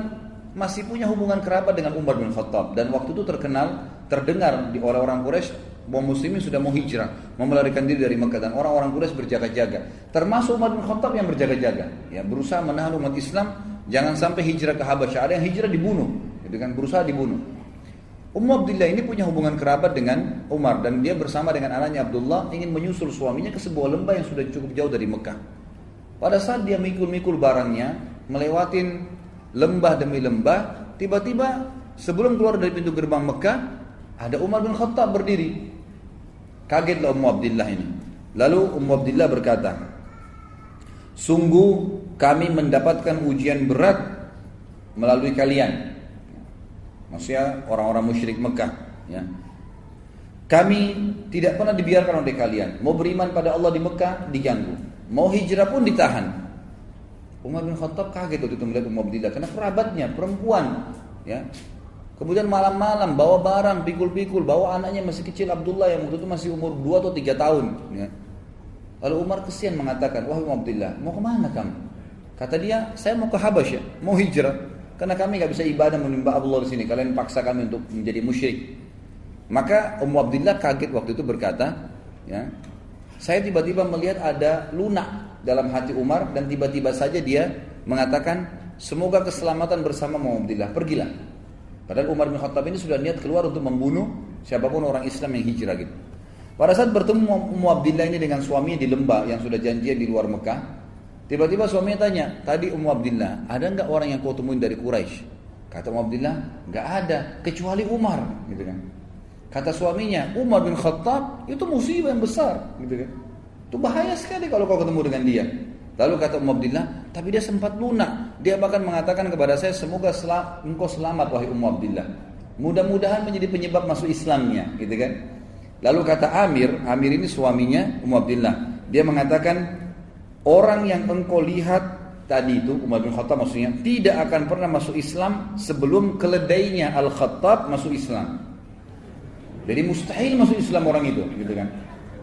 masih punya hubungan kerabat dengan Umar bin Khattab dan waktu itu terkenal terdengar di orang-orang Quraisy bahwa muslimin sudah mau hijrah, mau melarikan diri dari Mekah dan orang-orang Quraisy berjaga-jaga. Termasuk Umar bin Khattab yang berjaga-jaga, ya berusaha menahan umat Islam Jangan sampai hijrah ke Habasyah. Ada yang hijrah dibunuh, gitu kan? Berusaha dibunuh. Ummu Abdullah ini punya hubungan kerabat dengan Umar dan dia bersama dengan anaknya Abdullah ingin menyusul suaminya ke sebuah lembah yang sudah cukup jauh dari Mekah. Pada saat dia mikul-mikul barangnya, melewatin lembah demi lembah, tiba-tiba sebelum keluar dari pintu gerbang Mekah, ada Umar bin Khattab berdiri. Kagetlah Ummu Abdullah ini. Lalu Ummu Abdullah berkata, Sungguh kami mendapatkan ujian berat melalui kalian. Maksudnya orang-orang musyrik Mekah. Ya. Kami tidak pernah dibiarkan oleh kalian. Mau beriman pada Allah di Mekah diganggu. Mau hijrah pun ditahan. Umar bin Khattab kaget waktu itu melihat Umar bin karena kerabatnya perempuan. Ya, Kemudian malam-malam bawa barang, pikul-pikul, bawa anaknya masih kecil Abdullah yang waktu itu masih umur 2 atau 3 tahun. Ya. Lalu Umar kesian mengatakan, wahai Abdullah, mau ke mana kamu? Kata dia, saya mau ke Habasyah, mau hijrah. Karena kami nggak bisa ibadah menyembah Allah di sini. Kalian paksa kami untuk menjadi musyrik. Maka Ummu Abdullah kaget waktu itu berkata, ya, saya tiba-tiba melihat ada lunak dalam hati Umar dan tiba-tiba saja dia mengatakan, semoga keselamatan bersama Ummu Abdullah, pergilah. Padahal Umar bin Khattab ini sudah niat keluar untuk membunuh siapa pun orang Islam yang hijrah gitu. Pada saat bertemu Ummu Abdillah ini dengan suaminya di lembah yang sudah janjian di luar Mekah, tiba-tiba suaminya tanya, tadi Ummu Abdillah, ada nggak orang yang kau temuin dari Quraisy? Kata Ummu Abdillah, nggak ada, kecuali Umar, gitu kan. Kata suaminya, Umar bin Khattab itu musibah yang besar, gitu kan. Itu bahaya sekali kalau kau ketemu dengan dia. Lalu kata Ummu Abdillah, tapi dia sempat lunak. Dia bahkan mengatakan kepada saya, semoga selam, engkau selamat wahai Ummu Abdillah. Mudah-mudahan menjadi penyebab masuk Islamnya, gitu kan. Lalu kata Amir, Amir ini suaminya Umar Abdullah. Dia mengatakan orang yang engkau lihat tadi itu Umar bin Khattab maksudnya tidak akan pernah masuk Islam sebelum keledainya Al Khattab masuk Islam. Jadi mustahil masuk Islam orang itu, gitu kan?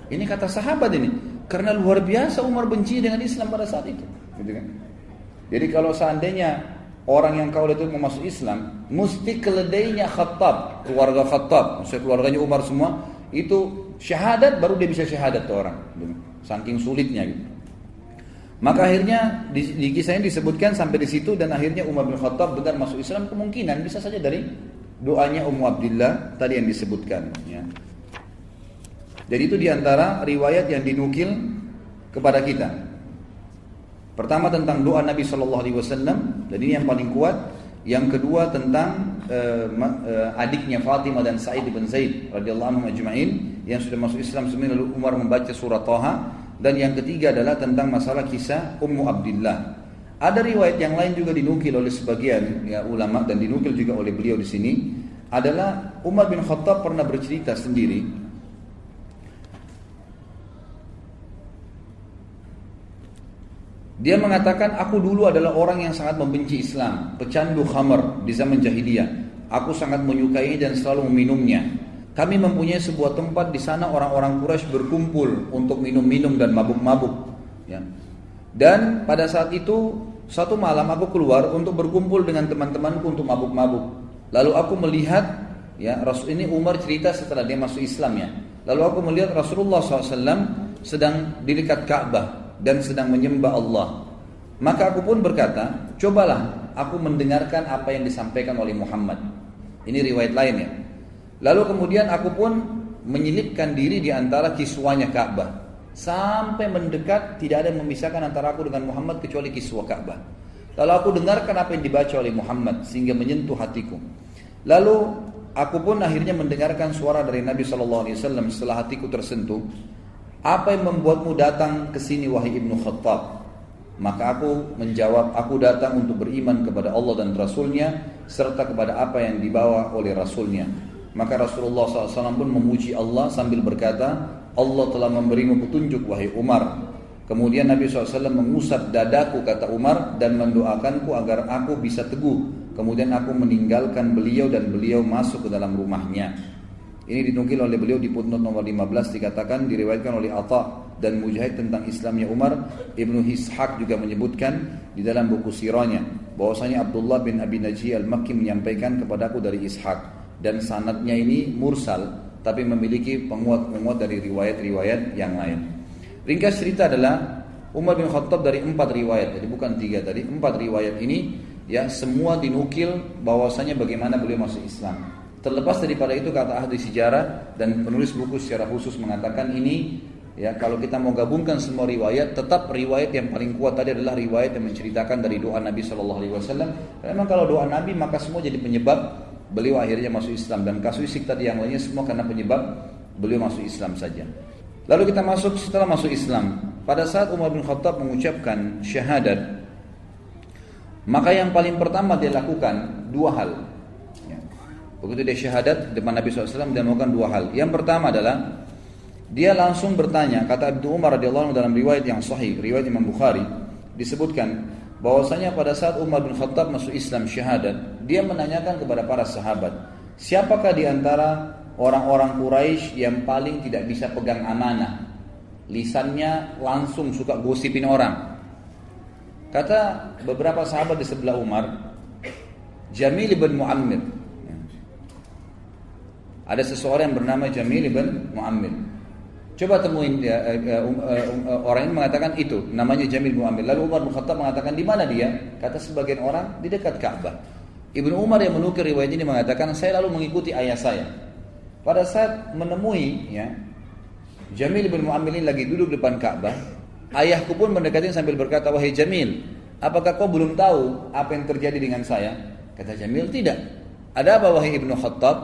Ini kata sahabat ini. Karena luar biasa Umar benci dengan Islam pada saat itu. Gitu kan? Jadi kalau seandainya orang yang kau lihat itu mau masuk Islam, mesti keledainya Khattab, keluarga Khattab, maksudnya keluarganya Umar semua, itu syahadat baru dia bisa syahadat tuh orang. Gitu. Saking sulitnya gitu. Maka akhirnya di, di kisah ini disebutkan sampai di situ dan akhirnya Umar bin Khattab benar masuk Islam kemungkinan bisa saja dari doanya Ummu Abdullah tadi yang disebutkan. Ya. Jadi itu di antara riwayat yang dinukil kepada kita. Pertama tentang doa Nabi Shallallahu Alaihi Wasallam, dan ini yang paling kuat. Yang kedua tentang uh, uh, adiknya Fatimah dan Sa'id bin Zaid radhiyallahu anhu ajma'in yang sudah masuk Islam sebenarnya lalu Umar membaca surat Toha dan yang ketiga adalah tentang masalah kisah Ummu Abdullah. Ada riwayat yang lain juga dinukil oleh sebagian ya, ulama dan dinukil juga oleh beliau di sini adalah Umar bin Khattab pernah bercerita sendiri Dia mengatakan aku dulu adalah orang yang sangat membenci Islam, pecandu khamar di zaman jahiliyah. Aku sangat menyukai dan selalu meminumnya. Kami mempunyai sebuah tempat di sana orang-orang Quraisy berkumpul untuk minum-minum dan mabuk-mabuk. Ya. Dan pada saat itu satu malam aku keluar untuk berkumpul dengan teman-temanku untuk mabuk-mabuk. Lalu aku melihat ya Rasul ini Umar cerita setelah dia masuk Islam ya. Lalu aku melihat Rasulullah SAW sedang di dekat Ka'bah dan sedang menyembah Allah. Maka aku pun berkata, cobalah aku mendengarkan apa yang disampaikan oleh Muhammad. Ini riwayat lain ya. Lalu kemudian aku pun menyelipkan diri di antara kiswanya Ka'bah. Sampai mendekat tidak ada yang memisahkan antara aku dengan Muhammad kecuali kiswah Ka'bah. Lalu aku dengarkan apa yang dibaca oleh Muhammad sehingga menyentuh hatiku. Lalu aku pun akhirnya mendengarkan suara dari Nabi Shallallahu Alaihi Wasallam setelah hatiku tersentuh. Apa yang membuatmu datang ke sini wahai Ibnu Khattab? Maka aku menjawab, aku datang untuk beriman kepada Allah dan Rasulnya serta kepada apa yang dibawa oleh Rasulnya. Maka Rasulullah SAW pun memuji Allah sambil berkata, Allah telah memberimu petunjuk wahai Umar. Kemudian Nabi SAW mengusap dadaku kata Umar dan mendoakanku agar aku bisa teguh. Kemudian aku meninggalkan beliau dan beliau masuk ke dalam rumahnya. Ini dinukil oleh beliau di footnote nomor 15 dikatakan diriwayatkan oleh Atha dan Mujahid tentang Islamnya Umar. Ibnu Ishaq juga menyebutkan di dalam buku sirahnya bahwasanya Abdullah bin Abi Najih al-Makki menyampaikan kepadaku dari Ishaq dan sanadnya ini mursal tapi memiliki penguat-penguat dari riwayat-riwayat yang lain. Ringkas cerita adalah Umar bin Khattab dari empat riwayat, jadi bukan tiga tadi, empat riwayat ini ya semua dinukil bahwasanya bagaimana beliau masuk Islam. Terlepas daripada itu kata ahli sejarah dan penulis buku secara khusus mengatakan ini ya kalau kita mau gabungkan semua riwayat tetap riwayat yang paling kuat tadi adalah riwayat yang menceritakan dari doa Nabi Shallallahu Alaihi Wasallam. Memang kalau doa Nabi maka semua jadi penyebab beliau akhirnya masuk Islam dan kasuistik tadi yang lainnya semua karena penyebab beliau masuk Islam saja. Lalu kita masuk setelah masuk Islam pada saat Umar bin Khattab mengucapkan syahadat maka yang paling pertama dia lakukan dua hal Begitu dia syahadat depan Nabi SAW dia melakukan dua hal. Yang pertama adalah dia langsung bertanya, kata Ibnu Umar radhiyallahu dalam riwayat yang sahih, riwayat Imam Bukhari, disebutkan bahwasanya pada saat Umar bin Khattab masuk Islam syahadat, dia menanyakan kepada para sahabat, siapakah di antara orang-orang Quraisy yang paling tidak bisa pegang amanah? Lisannya langsung suka gosipin orang. Kata beberapa sahabat di sebelah Umar, Jamil bin Muammir ada seseorang yang bernama Jamil bin Muammir. Coba temuin ya, uh, uh, uh, orang ini mengatakan itu, namanya Jamil bin Muammir. Lalu Umar bin Khattab mengatakan di mana dia? Kata sebagian orang di dekat Ka'bah. Ibnu Umar yang menukir riwayat ini mengatakan saya lalu mengikuti ayah saya. Pada saat menemui ya Jamil bin Muammir ini lagi duduk depan Ka'bah, ayahku pun mendekati sambil berkata, "Wahai Jamil, apakah kau belum tahu apa yang terjadi dengan saya?" Kata Jamil, "Tidak." Ada apa wahai Ibnu Khattab?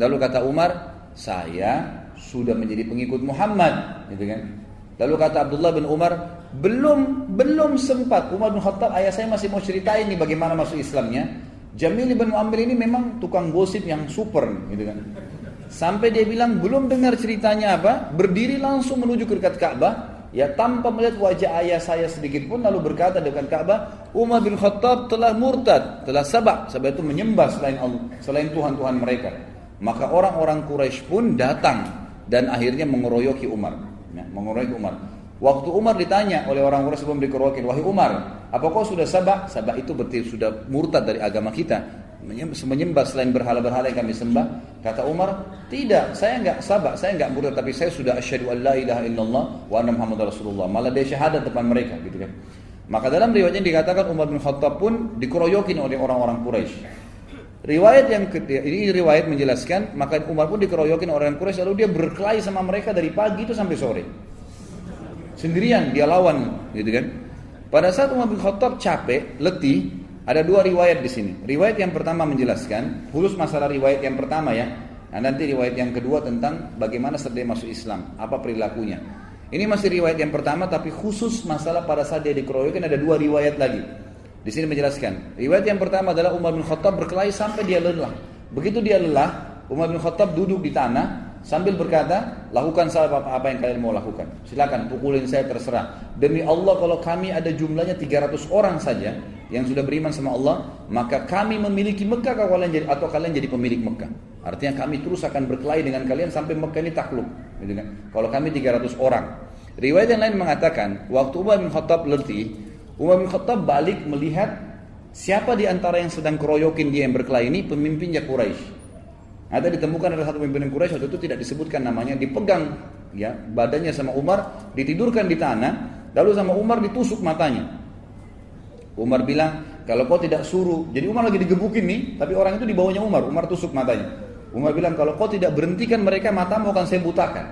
Lalu kata Umar, saya sudah menjadi pengikut Muhammad, gitu kan? Lalu kata Abdullah bin Umar, belum belum sempat Umar bin Khattab ayah saya masih mau ceritain nih bagaimana masuk Islamnya. Jamil bin Muammir ini memang tukang gosip yang super, gitu kan? Sampai dia bilang belum dengar ceritanya apa, berdiri langsung menuju ke dekat Ka'bah, ya tanpa melihat wajah ayah saya sedikit pun lalu berkata dengan Ka'bah, Umar bin Khattab telah murtad, telah sabak, sebab itu menyembah selain Allah, selain Tuhan-Tuhan mereka. Maka orang-orang Quraisy pun datang dan akhirnya mengeroyoki Umar. Ya, mengurangi Umar. Waktu Umar ditanya oleh orang Quraisy sebelum dikeroyokin, wahai Umar, apa kau sudah sabah? Sabah itu berarti sudah murtad dari agama kita, menyembah selain berhala-berhala yang kami sembah. Kata Umar, tidak, saya enggak sabah, saya enggak murtad, tapi saya sudah asyhadu an la ilaha illallah wa anna muhammadar rasulullah. Malah dia syahadat depan mereka, gitu kan. Maka dalam riwayatnya dikatakan Umar bin Khattab pun dikeroyokin oleh orang-orang Quraisy. Riwayat yang ini riwayat menjelaskan maka Umar pun dikeroyokin orang Quraisy lalu dia berkelahi sama mereka dari pagi itu sampai sore. Sendirian dia lawan gitu kan. Pada saat Umar bin Khattab capek, letih, ada dua riwayat di sini. Riwayat yang pertama menjelaskan, khusus masalah riwayat yang pertama ya. Nah, nanti riwayat yang kedua tentang bagaimana setelah masuk Islam, apa perilakunya. Ini masih riwayat yang pertama, tapi khusus masalah pada saat dia dikeroyokin ada dua riwayat lagi. Di sini menjelaskan. Riwayat yang pertama adalah Umar bin Khattab berkelahi sampai dia lelah. Begitu dia lelah, Umar bin Khattab duduk di tanah, sambil berkata, lakukan saja apa, apa yang kalian mau lakukan. Silakan pukulin saya terserah. Demi Allah kalau kami ada jumlahnya 300 orang saja yang sudah beriman sama Allah, maka kami memiliki Mekah kalau kalian jadi atau kalian jadi pemilik Mekah. Artinya kami terus akan berkelahi dengan kalian sampai Mekah ini takluk. Gitu kan? Kalau kami 300 orang. Riwayat yang lain mengatakan, waktu Umar bin Khattab letih, Umar bin Khattab balik melihat siapa di antara yang sedang keroyokin dia yang berkelahi ini pemimpinnya Quraisy. Ada ditemukan ada satu pimpinan Quraisy waktu itu tidak disebutkan namanya, dipegang ya badannya sama Umar, ditidurkan di tanah, lalu sama Umar ditusuk matanya. Umar bilang, kalau kau tidak suruh, jadi Umar lagi digebukin nih, tapi orang itu di bawahnya Umar, Umar tusuk matanya. Umar bilang, kalau kau tidak berhentikan mereka, matamu akan saya butakan.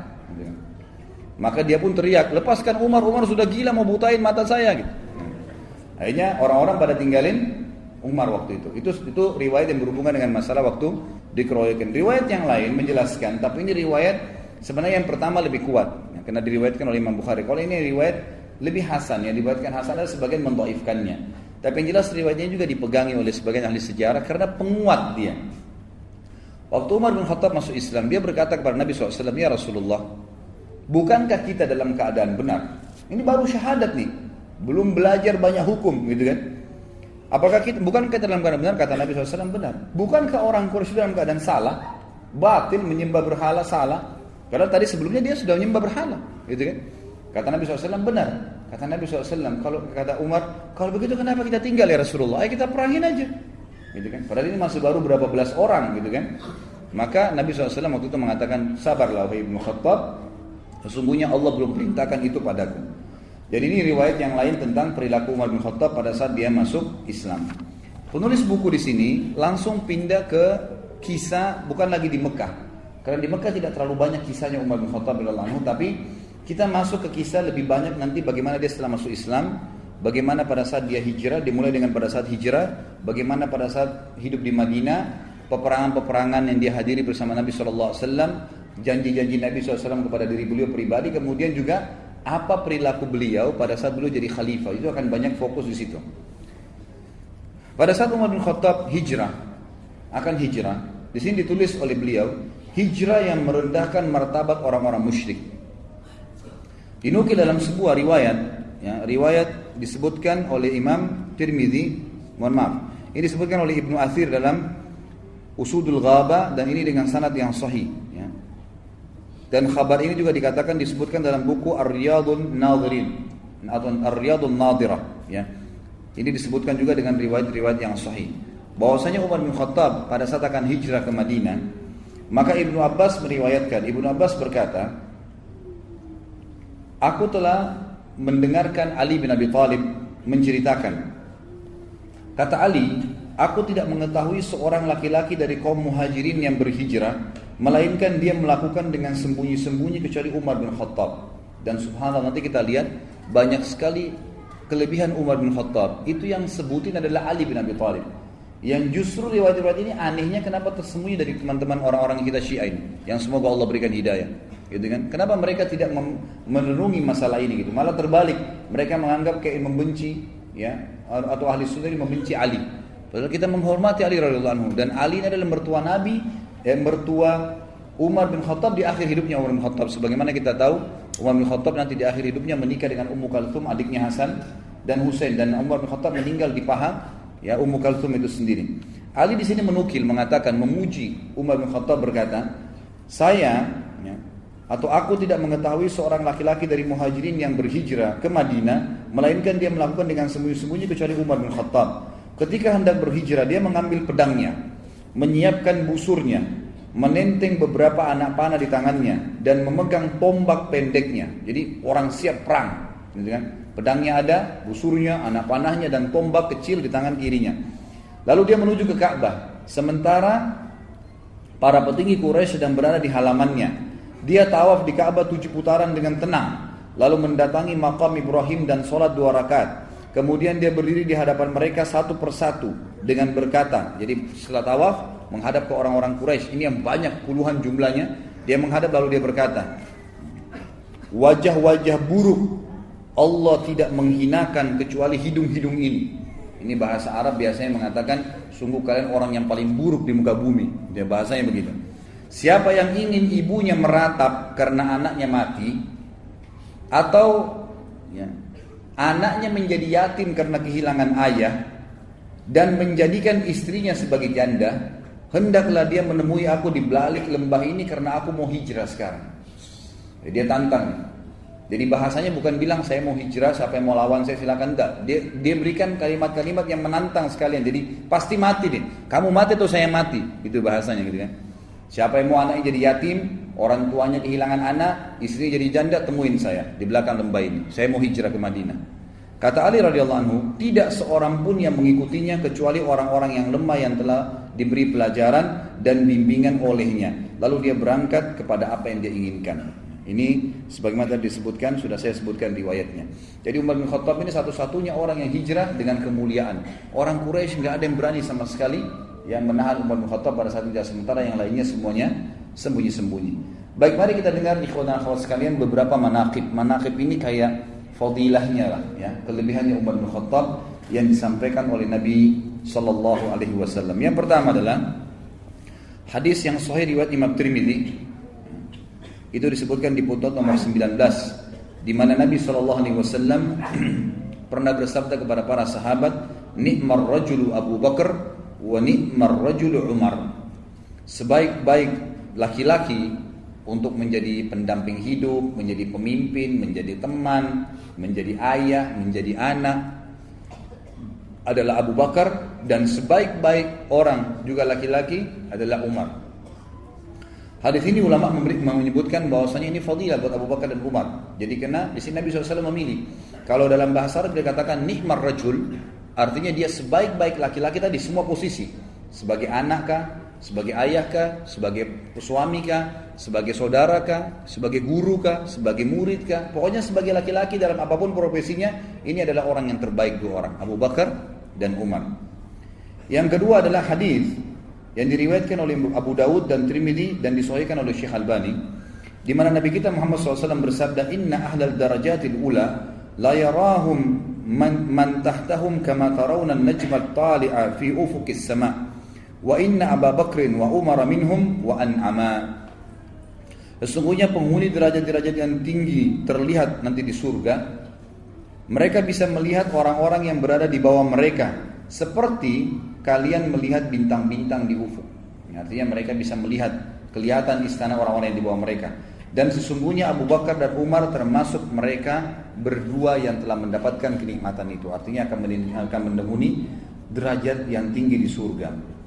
Maka dia pun teriak, lepaskan Umar, Umar sudah gila mau butain mata saya. Gitu. Akhirnya orang-orang pada tinggalin Umar waktu itu. Itu itu riwayat yang berhubungan dengan masalah waktu dikeroyokin. Riwayat yang lain menjelaskan, tapi ini riwayat sebenarnya yang pertama lebih kuat, ya, karena diriwayatkan oleh Imam Bukhari. Kalau ini riwayat lebih hasan, yang diriwayatkan hasan adalah sebagian mendoifkannya. Tapi yang jelas riwayatnya juga dipegangi oleh sebagian ahli sejarah karena penguat dia. Waktu Umar bin Khattab masuk Islam, dia berkata kepada Nabi SAW, Ya Rasulullah, bukankah kita dalam keadaan benar? Ini baru syahadat nih, belum belajar banyak hukum gitu kan. Apakah kita bukan kita dalam keadaan benar kata Nabi SAW benar? Bukankah orang Quraisy dalam keadaan salah, batil menyembah berhala salah? Karena tadi sebelumnya dia sudah menyembah berhala, gitu kan? Kata Nabi SAW benar. Kata Nabi SAW kalau kata Umar, kalau begitu kenapa kita tinggal ya Rasulullah? Ayo kita perangin aja, gitu kan? Padahal ini masih baru berapa belas orang, gitu kan? Maka Nabi SAW waktu itu mengatakan sabarlah wahai Ibnu Khattab, sesungguhnya Allah belum perintahkan itu padaku. Jadi ini riwayat yang lain tentang perilaku Umar bin Khattab pada saat dia masuk Islam. Penulis buku di sini langsung pindah ke kisah bukan lagi di Mekah. Karena di Mekah tidak terlalu banyak kisahnya Umar bin Khattab radhiyallahu tapi kita masuk ke kisah lebih banyak nanti bagaimana dia setelah masuk Islam, bagaimana pada saat dia hijrah, dimulai dengan pada saat hijrah, bagaimana pada saat hidup di Madinah, peperangan-peperangan yang dia hadiri bersama Nabi SAW, janji-janji Nabi SAW kepada diri beliau pribadi, kemudian juga apa perilaku beliau pada saat beliau jadi khalifah itu akan banyak fokus di situ. Pada saat Umar bin Khattab hijrah akan hijrah, di sini ditulis oleh beliau hijrah yang merendahkan martabat orang-orang musyrik. Dinukil dalam sebuah riwayat, ya, riwayat disebutkan oleh Imam Tirmidzi, mohon maaf, ini disebutkan oleh Ibnu Athir dalam Usudul Ghaba dan ini dengan sanad yang sahih. Dan kabar ini juga dikatakan disebutkan dalam buku Ar-Riyadun Nadhirin atau Ar-Riyadun Nadhirah ya. Ini disebutkan juga dengan riwayat-riwayat yang sahih. Bahwasanya Umar bin Khattab pada saat akan hijrah ke Madinah, maka Ibnu Abbas meriwayatkan, Ibnu Abbas berkata, Aku telah mendengarkan Ali bin Abi Thalib menceritakan. Kata Ali, aku tidak mengetahui seorang laki-laki dari kaum muhajirin yang berhijrah Melainkan dia melakukan dengan sembunyi-sembunyi kecuali Umar bin Khattab. Dan subhanallah nanti kita lihat banyak sekali kelebihan Umar bin Khattab. Itu yang sebutin adalah Ali bin Abi Thalib. Yang justru riwayat-riwayat ini anehnya kenapa tersembunyi dari teman-teman orang-orang kita Syiah ini. Yang semoga Allah berikan hidayah. Gitu kan? Kenapa mereka tidak merenungi masalah ini gitu? Malah terbalik. Mereka menganggap kayak membenci ya atau ahli sunnah membenci Ali. Padahal kita menghormati Ali radhiyallahu anhu dan Ali ini adalah mertua Nabi yang mertua Umar bin Khattab di akhir hidupnya Umar bin Khattab. Sebagaimana kita tahu Umar bin Khattab nanti di akhir hidupnya menikah dengan Ummu Kalthum adiknya Hasan dan Husain. Dan Umar bin Khattab meninggal di paha ya Ummu Kalthum itu sendiri. Ali di sini menukil mengatakan memuji Umar bin Khattab berkata, "Saya ya, atau aku tidak mengetahui seorang laki-laki dari muhajirin yang berhijrah ke Madinah melainkan dia melakukan dengan sembunyi-sembunyi kecuali Umar bin Khattab. Ketika hendak berhijrah dia mengambil pedangnya menyiapkan busurnya menenteng beberapa anak panah di tangannya dan memegang tombak pendeknya. Jadi orang siap perang gitu kan? Pedangnya ada busurnya anak panahnya dan tombak kecil di tangan kirinya. Lalu dia menuju ke Ka'bah. Sementara para petinggi Quraisy sedang berada di halamannya. Dia tawaf di Ka'bah tujuh putaran dengan tenang, lalu mendatangi makam Ibrahim dan sholat dua rakaat. Kemudian dia berdiri di hadapan mereka satu persatu dengan berkata, jadi setelah tawaf menghadap ke orang-orang Quraisy, ini yang banyak puluhan jumlahnya, dia menghadap lalu dia berkata, wajah-wajah buruk Allah tidak menghinakan kecuali hidung-hidung ini. Ini bahasa Arab biasanya mengatakan sungguh kalian orang yang paling buruk di muka bumi. Dia bahasanya begitu. Siapa yang ingin ibunya meratap karena anaknya mati atau ya, anaknya menjadi yatim karena kehilangan ayah dan menjadikan istrinya sebagai janda, hendaklah dia menemui aku di balik lembah ini karena aku mau hijrah sekarang. Jadi dia tantang. Jadi bahasanya bukan bilang saya mau hijrah, siapa yang mau lawan saya silakan enggak. Dia, dia berikan kalimat-kalimat yang menantang sekalian. Jadi pasti mati deh. Kamu mati atau saya mati. Itu bahasanya gitu kan. Siapa yang mau anaknya jadi yatim, orang tuanya kehilangan anak, istrinya jadi janda, temuin saya di belakang lembah ini. Saya mau hijrah ke Madinah. Kata Ali radhiyallahu anhu, tidak seorang pun yang mengikutinya kecuali orang-orang yang lemah yang telah diberi pelajaran dan bimbingan olehnya. Lalu dia berangkat kepada apa yang dia inginkan. Ini sebagaimana disebutkan, sudah saya sebutkan riwayatnya. Jadi Umar bin Khattab ini satu-satunya orang yang hijrah dengan kemuliaan. Orang Quraisy nggak ada yang berani sama sekali yang menahan Umar bin Khattab pada saat itu sementara yang lainnya semuanya sembunyi-sembunyi. Baik, mari kita dengar ikhwan dan akhwat sekalian beberapa manakib. Manakib ini kayak fadilahnya lah ya, kelebihannya Umar bin Khattab yang disampaikan oleh Nabi sallallahu alaihi wasallam. Yang pertama adalah hadis yang sahih riwayat Imam Tirmidzi itu disebutkan di putut nomor 19 di mana Nabi sallallahu alaihi wasallam [CLEARS THROAT] pernah bersabda kepada para sahabat, "Ni'mar rajulu Abu Bakar wa ni'mar rajul Umar. Sebaik-baik laki-laki untuk menjadi pendamping hidup, menjadi pemimpin, menjadi teman, menjadi ayah, menjadi anak adalah Abu Bakar dan sebaik-baik orang juga laki-laki adalah Umar. Hadis ini ulama menyebutkan bahwasanya ini fadilah buat Abu Bakar dan Umar. Jadi kena di sini Nabi SAW memilih. Kalau dalam bahasa Arab dia katakan nikmar rajul, Artinya dia sebaik-baik laki-laki tadi semua posisi. Sebagai anak sebagai ayah kah, sebagai suami kah, sebagai saudara kah, sebagai guru kah, sebagai murid kah. Pokoknya sebagai laki-laki dalam apa pun profesinya, ini adalah orang yang terbaik dua orang, Abu Bakar dan Umar. Yang kedua adalah hadis yang diriwayatkan oleh Abu Dawud dan Trimidi dan disahihkan oleh Syekh Albani di mana Nabi kita Muhammad SAW bersabda inna ahlal darajatil ula la yarahum man, man tahtahum kama tarawna an-najma at-tali'a fi ufuqis sama' wa inna Abu Bakr wa Umar minhum wa an'ama Sesungguhnya penghuni derajat-derajat yang tinggi terlihat nanti di surga mereka bisa melihat orang-orang yang berada di bawah mereka seperti kalian melihat bintang-bintang di ufuk. Artinya mereka bisa melihat kelihatan istana orang-orang yang di bawah mereka. Dan sesungguhnya Abu Bakar dan Umar termasuk mereka berdua yang telah mendapatkan kenikmatan itu. Artinya akan mendemuni derajat yang tinggi di surga.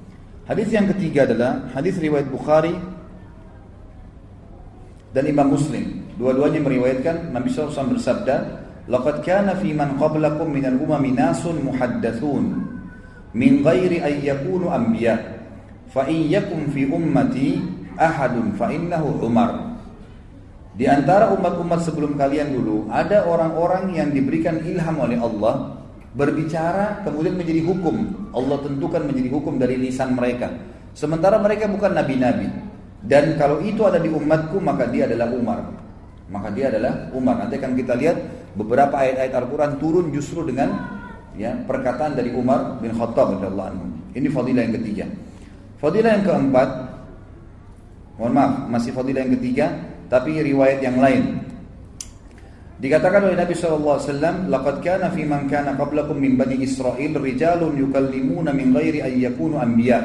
Hadis yang ketiga adalah hadis riwayat Bukhari dan Imam Muslim. Dua-duanya meriwayatkan Nabi SAW bersabda, "Laqad kana fi man qablakum min al-umami nasun muhaddatsun min ghairi an yakunu anbiya. Fa in yakum fi ummati ahadun fa innahu Umar." Di antara umat-umat sebelum kalian dulu ada orang-orang yang diberikan ilham oleh Allah berbicara kemudian menjadi hukum. Allah tentukan menjadi hukum dari lisan mereka. Sementara mereka bukan nabi-nabi. Dan kalau itu ada di umatku maka dia adalah Umar. Maka dia adalah Umar. Nanti akan kita lihat beberapa ayat-ayat Al-Quran turun justru dengan ya perkataan dari Umar bin Khattab radhiyallahu. Ini fadilah yang ketiga. Fadilah yang keempat, mohon maaf, masih fadilah yang ketiga, tapi riwayat yang lain. Dikatakan oleh Nabi SAW, "Laqad kana fi man kana qablakum min bani Israel rijalun yukallimuna min ghairi an yakunu anbiya,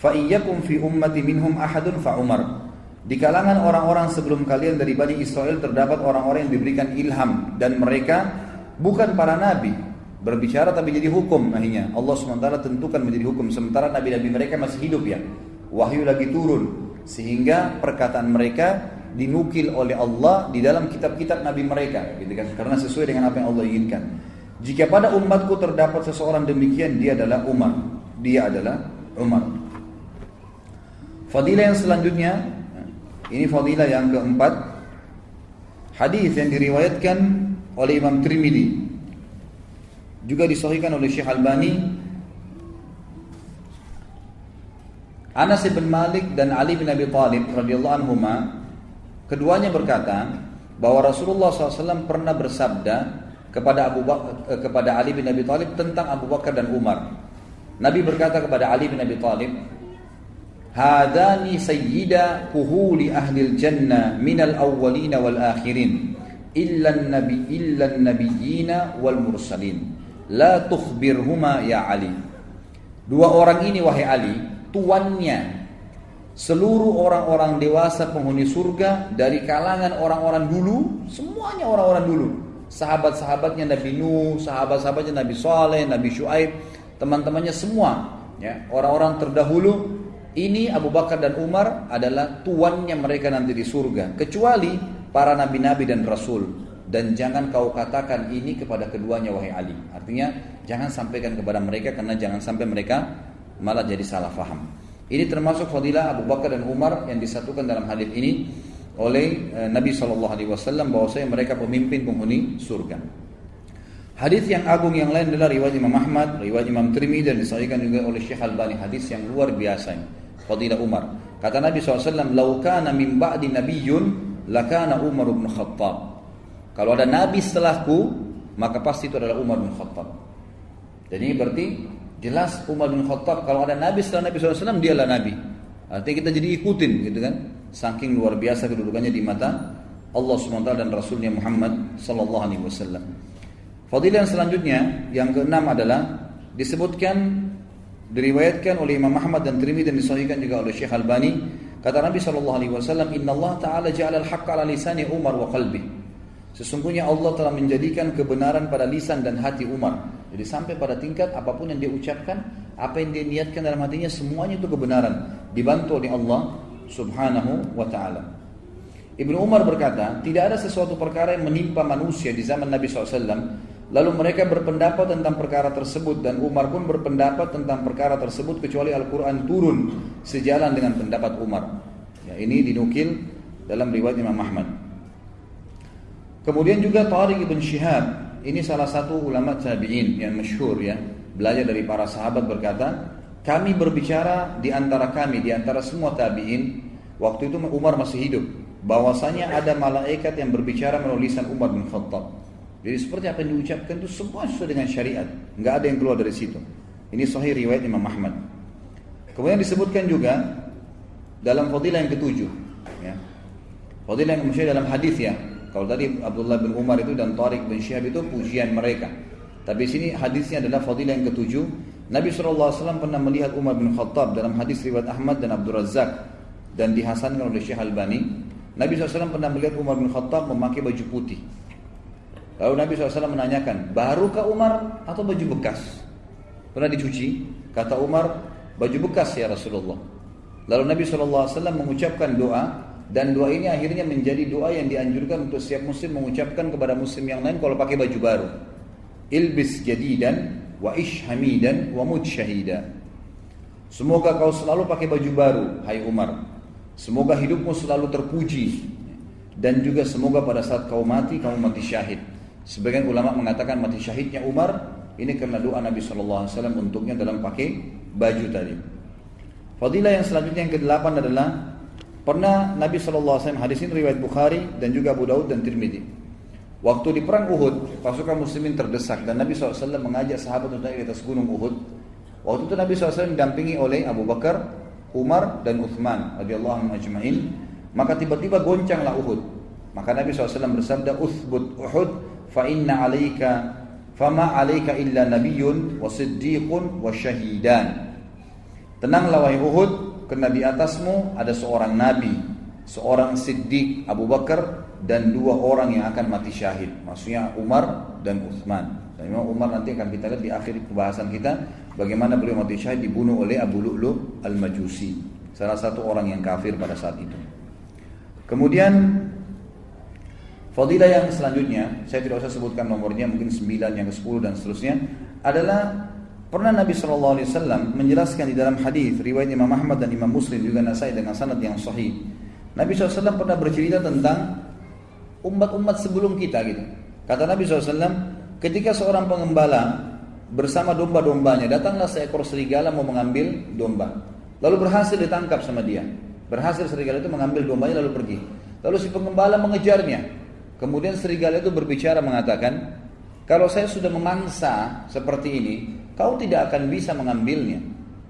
fa iyyakum fi ummati minhum ahadun fa Umar." Di kalangan orang-orang sebelum kalian dari Bani Israel terdapat orang-orang yang diberikan ilham dan mereka bukan para nabi. Berbicara tapi jadi hukum akhirnya. Allah SWT tentukan menjadi hukum sementara nabi-nabi mereka masih hidup ya. Wahyu lagi turun sehingga perkataan mereka dinukil oleh Allah di dalam kitab-kitab nabi mereka gitu kan? Karena sesuai dengan apa yang Allah inginkan. Jika pada umatku terdapat seseorang demikian dia adalah Umar. Dia adalah Umar. Fadilah yang selanjutnya ini fadilah yang keempat. Hadis yang diriwayatkan oleh Imam Trimidi juga disahihkan oleh Syekh Albani. Anas bin Malik dan Ali bin Abi Thalib radhiyallahu anhuma keduanya berkata bahwa Rasulullah SAW pernah bersabda kepada Abu Bakar, eh, kepada Ali bin Abi Thalib tentang Abu Bakar dan Umar. Nabi berkata kepada Ali bin Abi Thalib, hadani sayyida kuhuli ahli jannah minal awwalina wal akhirin illa nabi illa nabiyina wal mursalin la tukhbirhuma ya Ali dua orang ini wahai Ali tuannya seluruh orang-orang dewasa penghuni surga dari kalangan orang-orang dulu semuanya orang-orang dulu sahabat-sahabatnya Nabi Nuh sahabat-sahabatnya Nabi Saleh Nabi Shu'aib teman-temannya semua ya orang-orang terdahulu ini Abu Bakar dan Umar adalah tuannya mereka nanti di surga. Kecuali para nabi-nabi dan rasul. Dan jangan kau katakan ini kepada keduanya wahai Ali. Artinya jangan sampaikan kepada mereka karena jangan sampai mereka malah jadi salah faham. Ini termasuk fadilah Abu Bakar dan Umar yang disatukan dalam hadis ini oleh eh, Nabi Shallallahu Alaihi Wasallam bahwasanya mereka pemimpin penghuni surga. Hadis yang agung yang lain adalah riwayat Imam Ahmad, riwayat Imam Tirmidzi dan disahihkan juga oleh Syekh Albani hadis yang luar biasa. Ini fadilah Umar. Kata Nabi SAW, "Lau kana min ba'di nabiyyun lakana Umar bin Khattab." Kalau ada nabi setelahku, maka pasti itu adalah Umar bin Khattab. Jadi ini berarti jelas Umar bin Khattab kalau ada nabi setelah Nabi SAW dialah nabi. Artinya kita jadi ikutin gitu kan. Saking luar biasa kedudukannya di mata Allah SWT dan Rasulnya Muhammad Sallallahu Alaihi Wasallam. Fadilah yang selanjutnya yang keenam adalah disebutkan diriwayatkan oleh Imam Ahmad dan Tirmidzi dan disahihkan juga oleh Syekh Albani kata Nabi sallallahu alaihi wasallam inna Allah taala ja'ala al-haqqa lisani Umar wa qalbi sesungguhnya Allah telah menjadikan kebenaran pada lisan dan hati Umar jadi sampai pada tingkat apa pun yang dia ucapkan apa yang dia niatkan dalam hatinya semuanya itu kebenaran dibantu oleh Allah subhanahu wa taala Ibnu Umar berkata, tidak ada sesuatu perkara yang menimpa manusia di zaman Nabi SAW Lalu mereka berpendapat tentang perkara tersebut dan Umar pun berpendapat tentang perkara tersebut kecuali Al-Quran turun sejalan dengan pendapat Umar. Ya, ini dinukil dalam riwayat Imam Ahmad. Kemudian juga Tariq ibn Shihab, ini salah satu ulama tabi'in yang masyhur ya, belajar dari para sahabat berkata, kami berbicara di antara kami, di antara semua tabi'in, waktu itu Umar masih hidup, bahwasanya ada malaikat yang berbicara melalui Umar bin Khattab. Jadi seperti apa yang diucapkan itu semua sesuai dengan syariat, nggak ada yang keluar dari situ. Ini sahih riwayat Imam Ahmad. Kemudian disebutkan juga dalam fadilah yang ketujuh, ya. Fadilah yang dalam hadis ya. Kalau tadi Abdullah bin Umar itu dan Tariq bin Syihab itu pujian mereka. Tapi sini hadisnya adalah fadilah yang ketujuh. Nabi SAW pernah melihat Umar bin Khattab dalam hadis riwayat Ahmad dan Abdul Razak dan dihasankan oleh Syekh Albani. Nabi SAW pernah melihat Umar bin Khattab memakai baju putih. Lalu Nabi SAW menanyakan, barukah Umar atau baju bekas? Pernah dicuci? Kata Umar, baju bekas ya Rasulullah. Lalu Nabi SAW mengucapkan doa dan doa ini akhirnya menjadi doa yang dianjurkan untuk setiap muslim mengucapkan kepada muslim yang lain kalau pakai baju baru. Ilbis jadidan wa ish hamidan wa mut syahida. Semoga kau selalu pakai baju baru, hai Umar. Semoga hidupmu selalu terpuji dan juga semoga pada saat kau mati kamu mati syahid. Sebagian ulama mengatakan mati syahidnya Umar ini karena doa Nabi SAW untuknya dalam pakai baju tadi. Fadilah yang selanjutnya yang ke-8 adalah pernah Nabi SAW hadis ini riwayat Bukhari dan juga Abu Daud dan Tirmidzi. Waktu di perang Uhud, pasukan muslimin terdesak dan Nabi SAW mengajak sahabat untuk naik di atas gunung Uhud. Waktu itu Nabi SAW didampingi oleh Abu Bakar, Umar dan Uthman radhiyallahu ajma'in. Maka tiba-tiba goncanglah Uhud. Maka Nabi SAW bersabda, "Uthbut Uhud fa inna alaika fama alaika illa nabiyyun wa siddiqun wa syahidan. Tenanglah wahai Uhud, karena di atasmu ada seorang nabi seorang Siddiq Abu Bakar dan dua orang yang akan mati syahid. Maksudnya Umar dan Uthman. Dan memang Umar nanti akan kita lihat di akhir pembahasan kita bagaimana beliau mati syahid dibunuh oleh Abu Lu'lu al-Majusi, salah satu orang yang kafir pada saat itu. Kemudian Fadilah yang selanjutnya, saya tidak usah sebutkan nomornya, mungkin 9 yang ke-10 dan seterusnya, adalah pernah Nabi SAW menjelaskan di dalam hadis riwayat Imam Ahmad dan Imam Muslim juga Nasai dengan sanad yang sahih. Nabi SAW pernah bercerita tentang umat-umat sebelum kita gitu. Kata Nabi SAW, ketika seorang pengembala bersama domba-dombanya datanglah seekor serigala mau mengambil domba. Lalu berhasil ditangkap sama dia. Berhasil serigala itu mengambil dombanya lalu pergi. Lalu si pengembala mengejarnya. Kemudian serigala itu berbicara mengatakan, kalau saya sudah memangsa seperti ini, kau tidak akan bisa mengambilnya.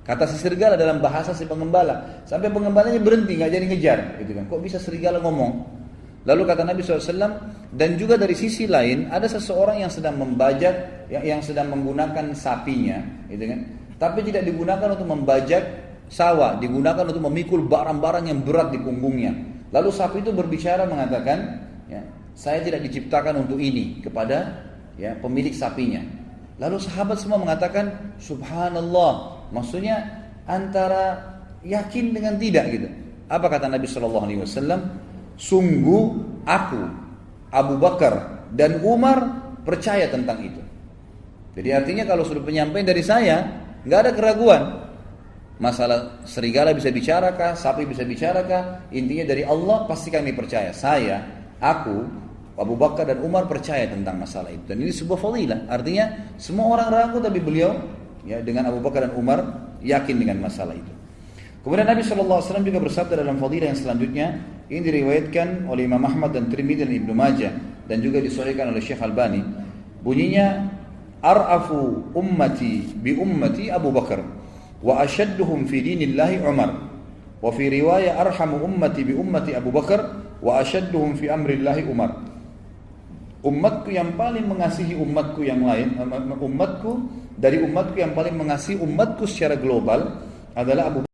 Kata si serigala dalam bahasa si pengembala. Sampai pengembalanya berhenti, nggak jadi ngejar. Gitu kan. Kok bisa serigala ngomong? Lalu kata Nabi SAW, dan juga dari sisi lain ada seseorang yang sedang membajak, yang, yang sedang menggunakan sapinya, gitu kan? Tapi tidak digunakan untuk membajak sawah, digunakan untuk memikul barang-barang yang berat di punggungnya. Lalu sapi itu berbicara mengatakan, ya, saya tidak diciptakan untuk ini kepada ya pemilik sapinya. Lalu sahabat semua mengatakan subhanallah. Maksudnya antara yakin dengan tidak gitu. Apa kata Nabi Shallallahu alaihi wasallam? Sungguh aku Abu Bakar dan Umar percaya tentang itu. Jadi artinya kalau sudah penyampaian dari saya, nggak ada keraguan. Masalah serigala bisa bicarakah, sapi bisa bicarakah, intinya dari Allah pasti kami percaya. Saya, aku Abu Bakar dan Umar percaya tentang masalah itu. Dan ini sebuah fadilah. Artinya semua orang ragu tapi beliau ya dengan Abu Bakar dan Umar yakin dengan masalah itu. Kemudian Nabi SAW juga bersabda dalam fadilah yang selanjutnya ini diriwayatkan oleh Imam Ahmad dan Tirmidzi dan Ibnu Majah dan juga disahihkan oleh Syekh Albani. Bunyinya ar'afu ummati bi ummati Abu Bakar wa ashadduhum fi dinillahi Umar wa fi riwayah arhamu ummati bi ummati Abu Bakar wa ashadduhum fi amrillahi Umar umatku yang paling mengasihi umatku yang lain, umatku dari umatku yang paling mengasihi umatku secara global adalah Abu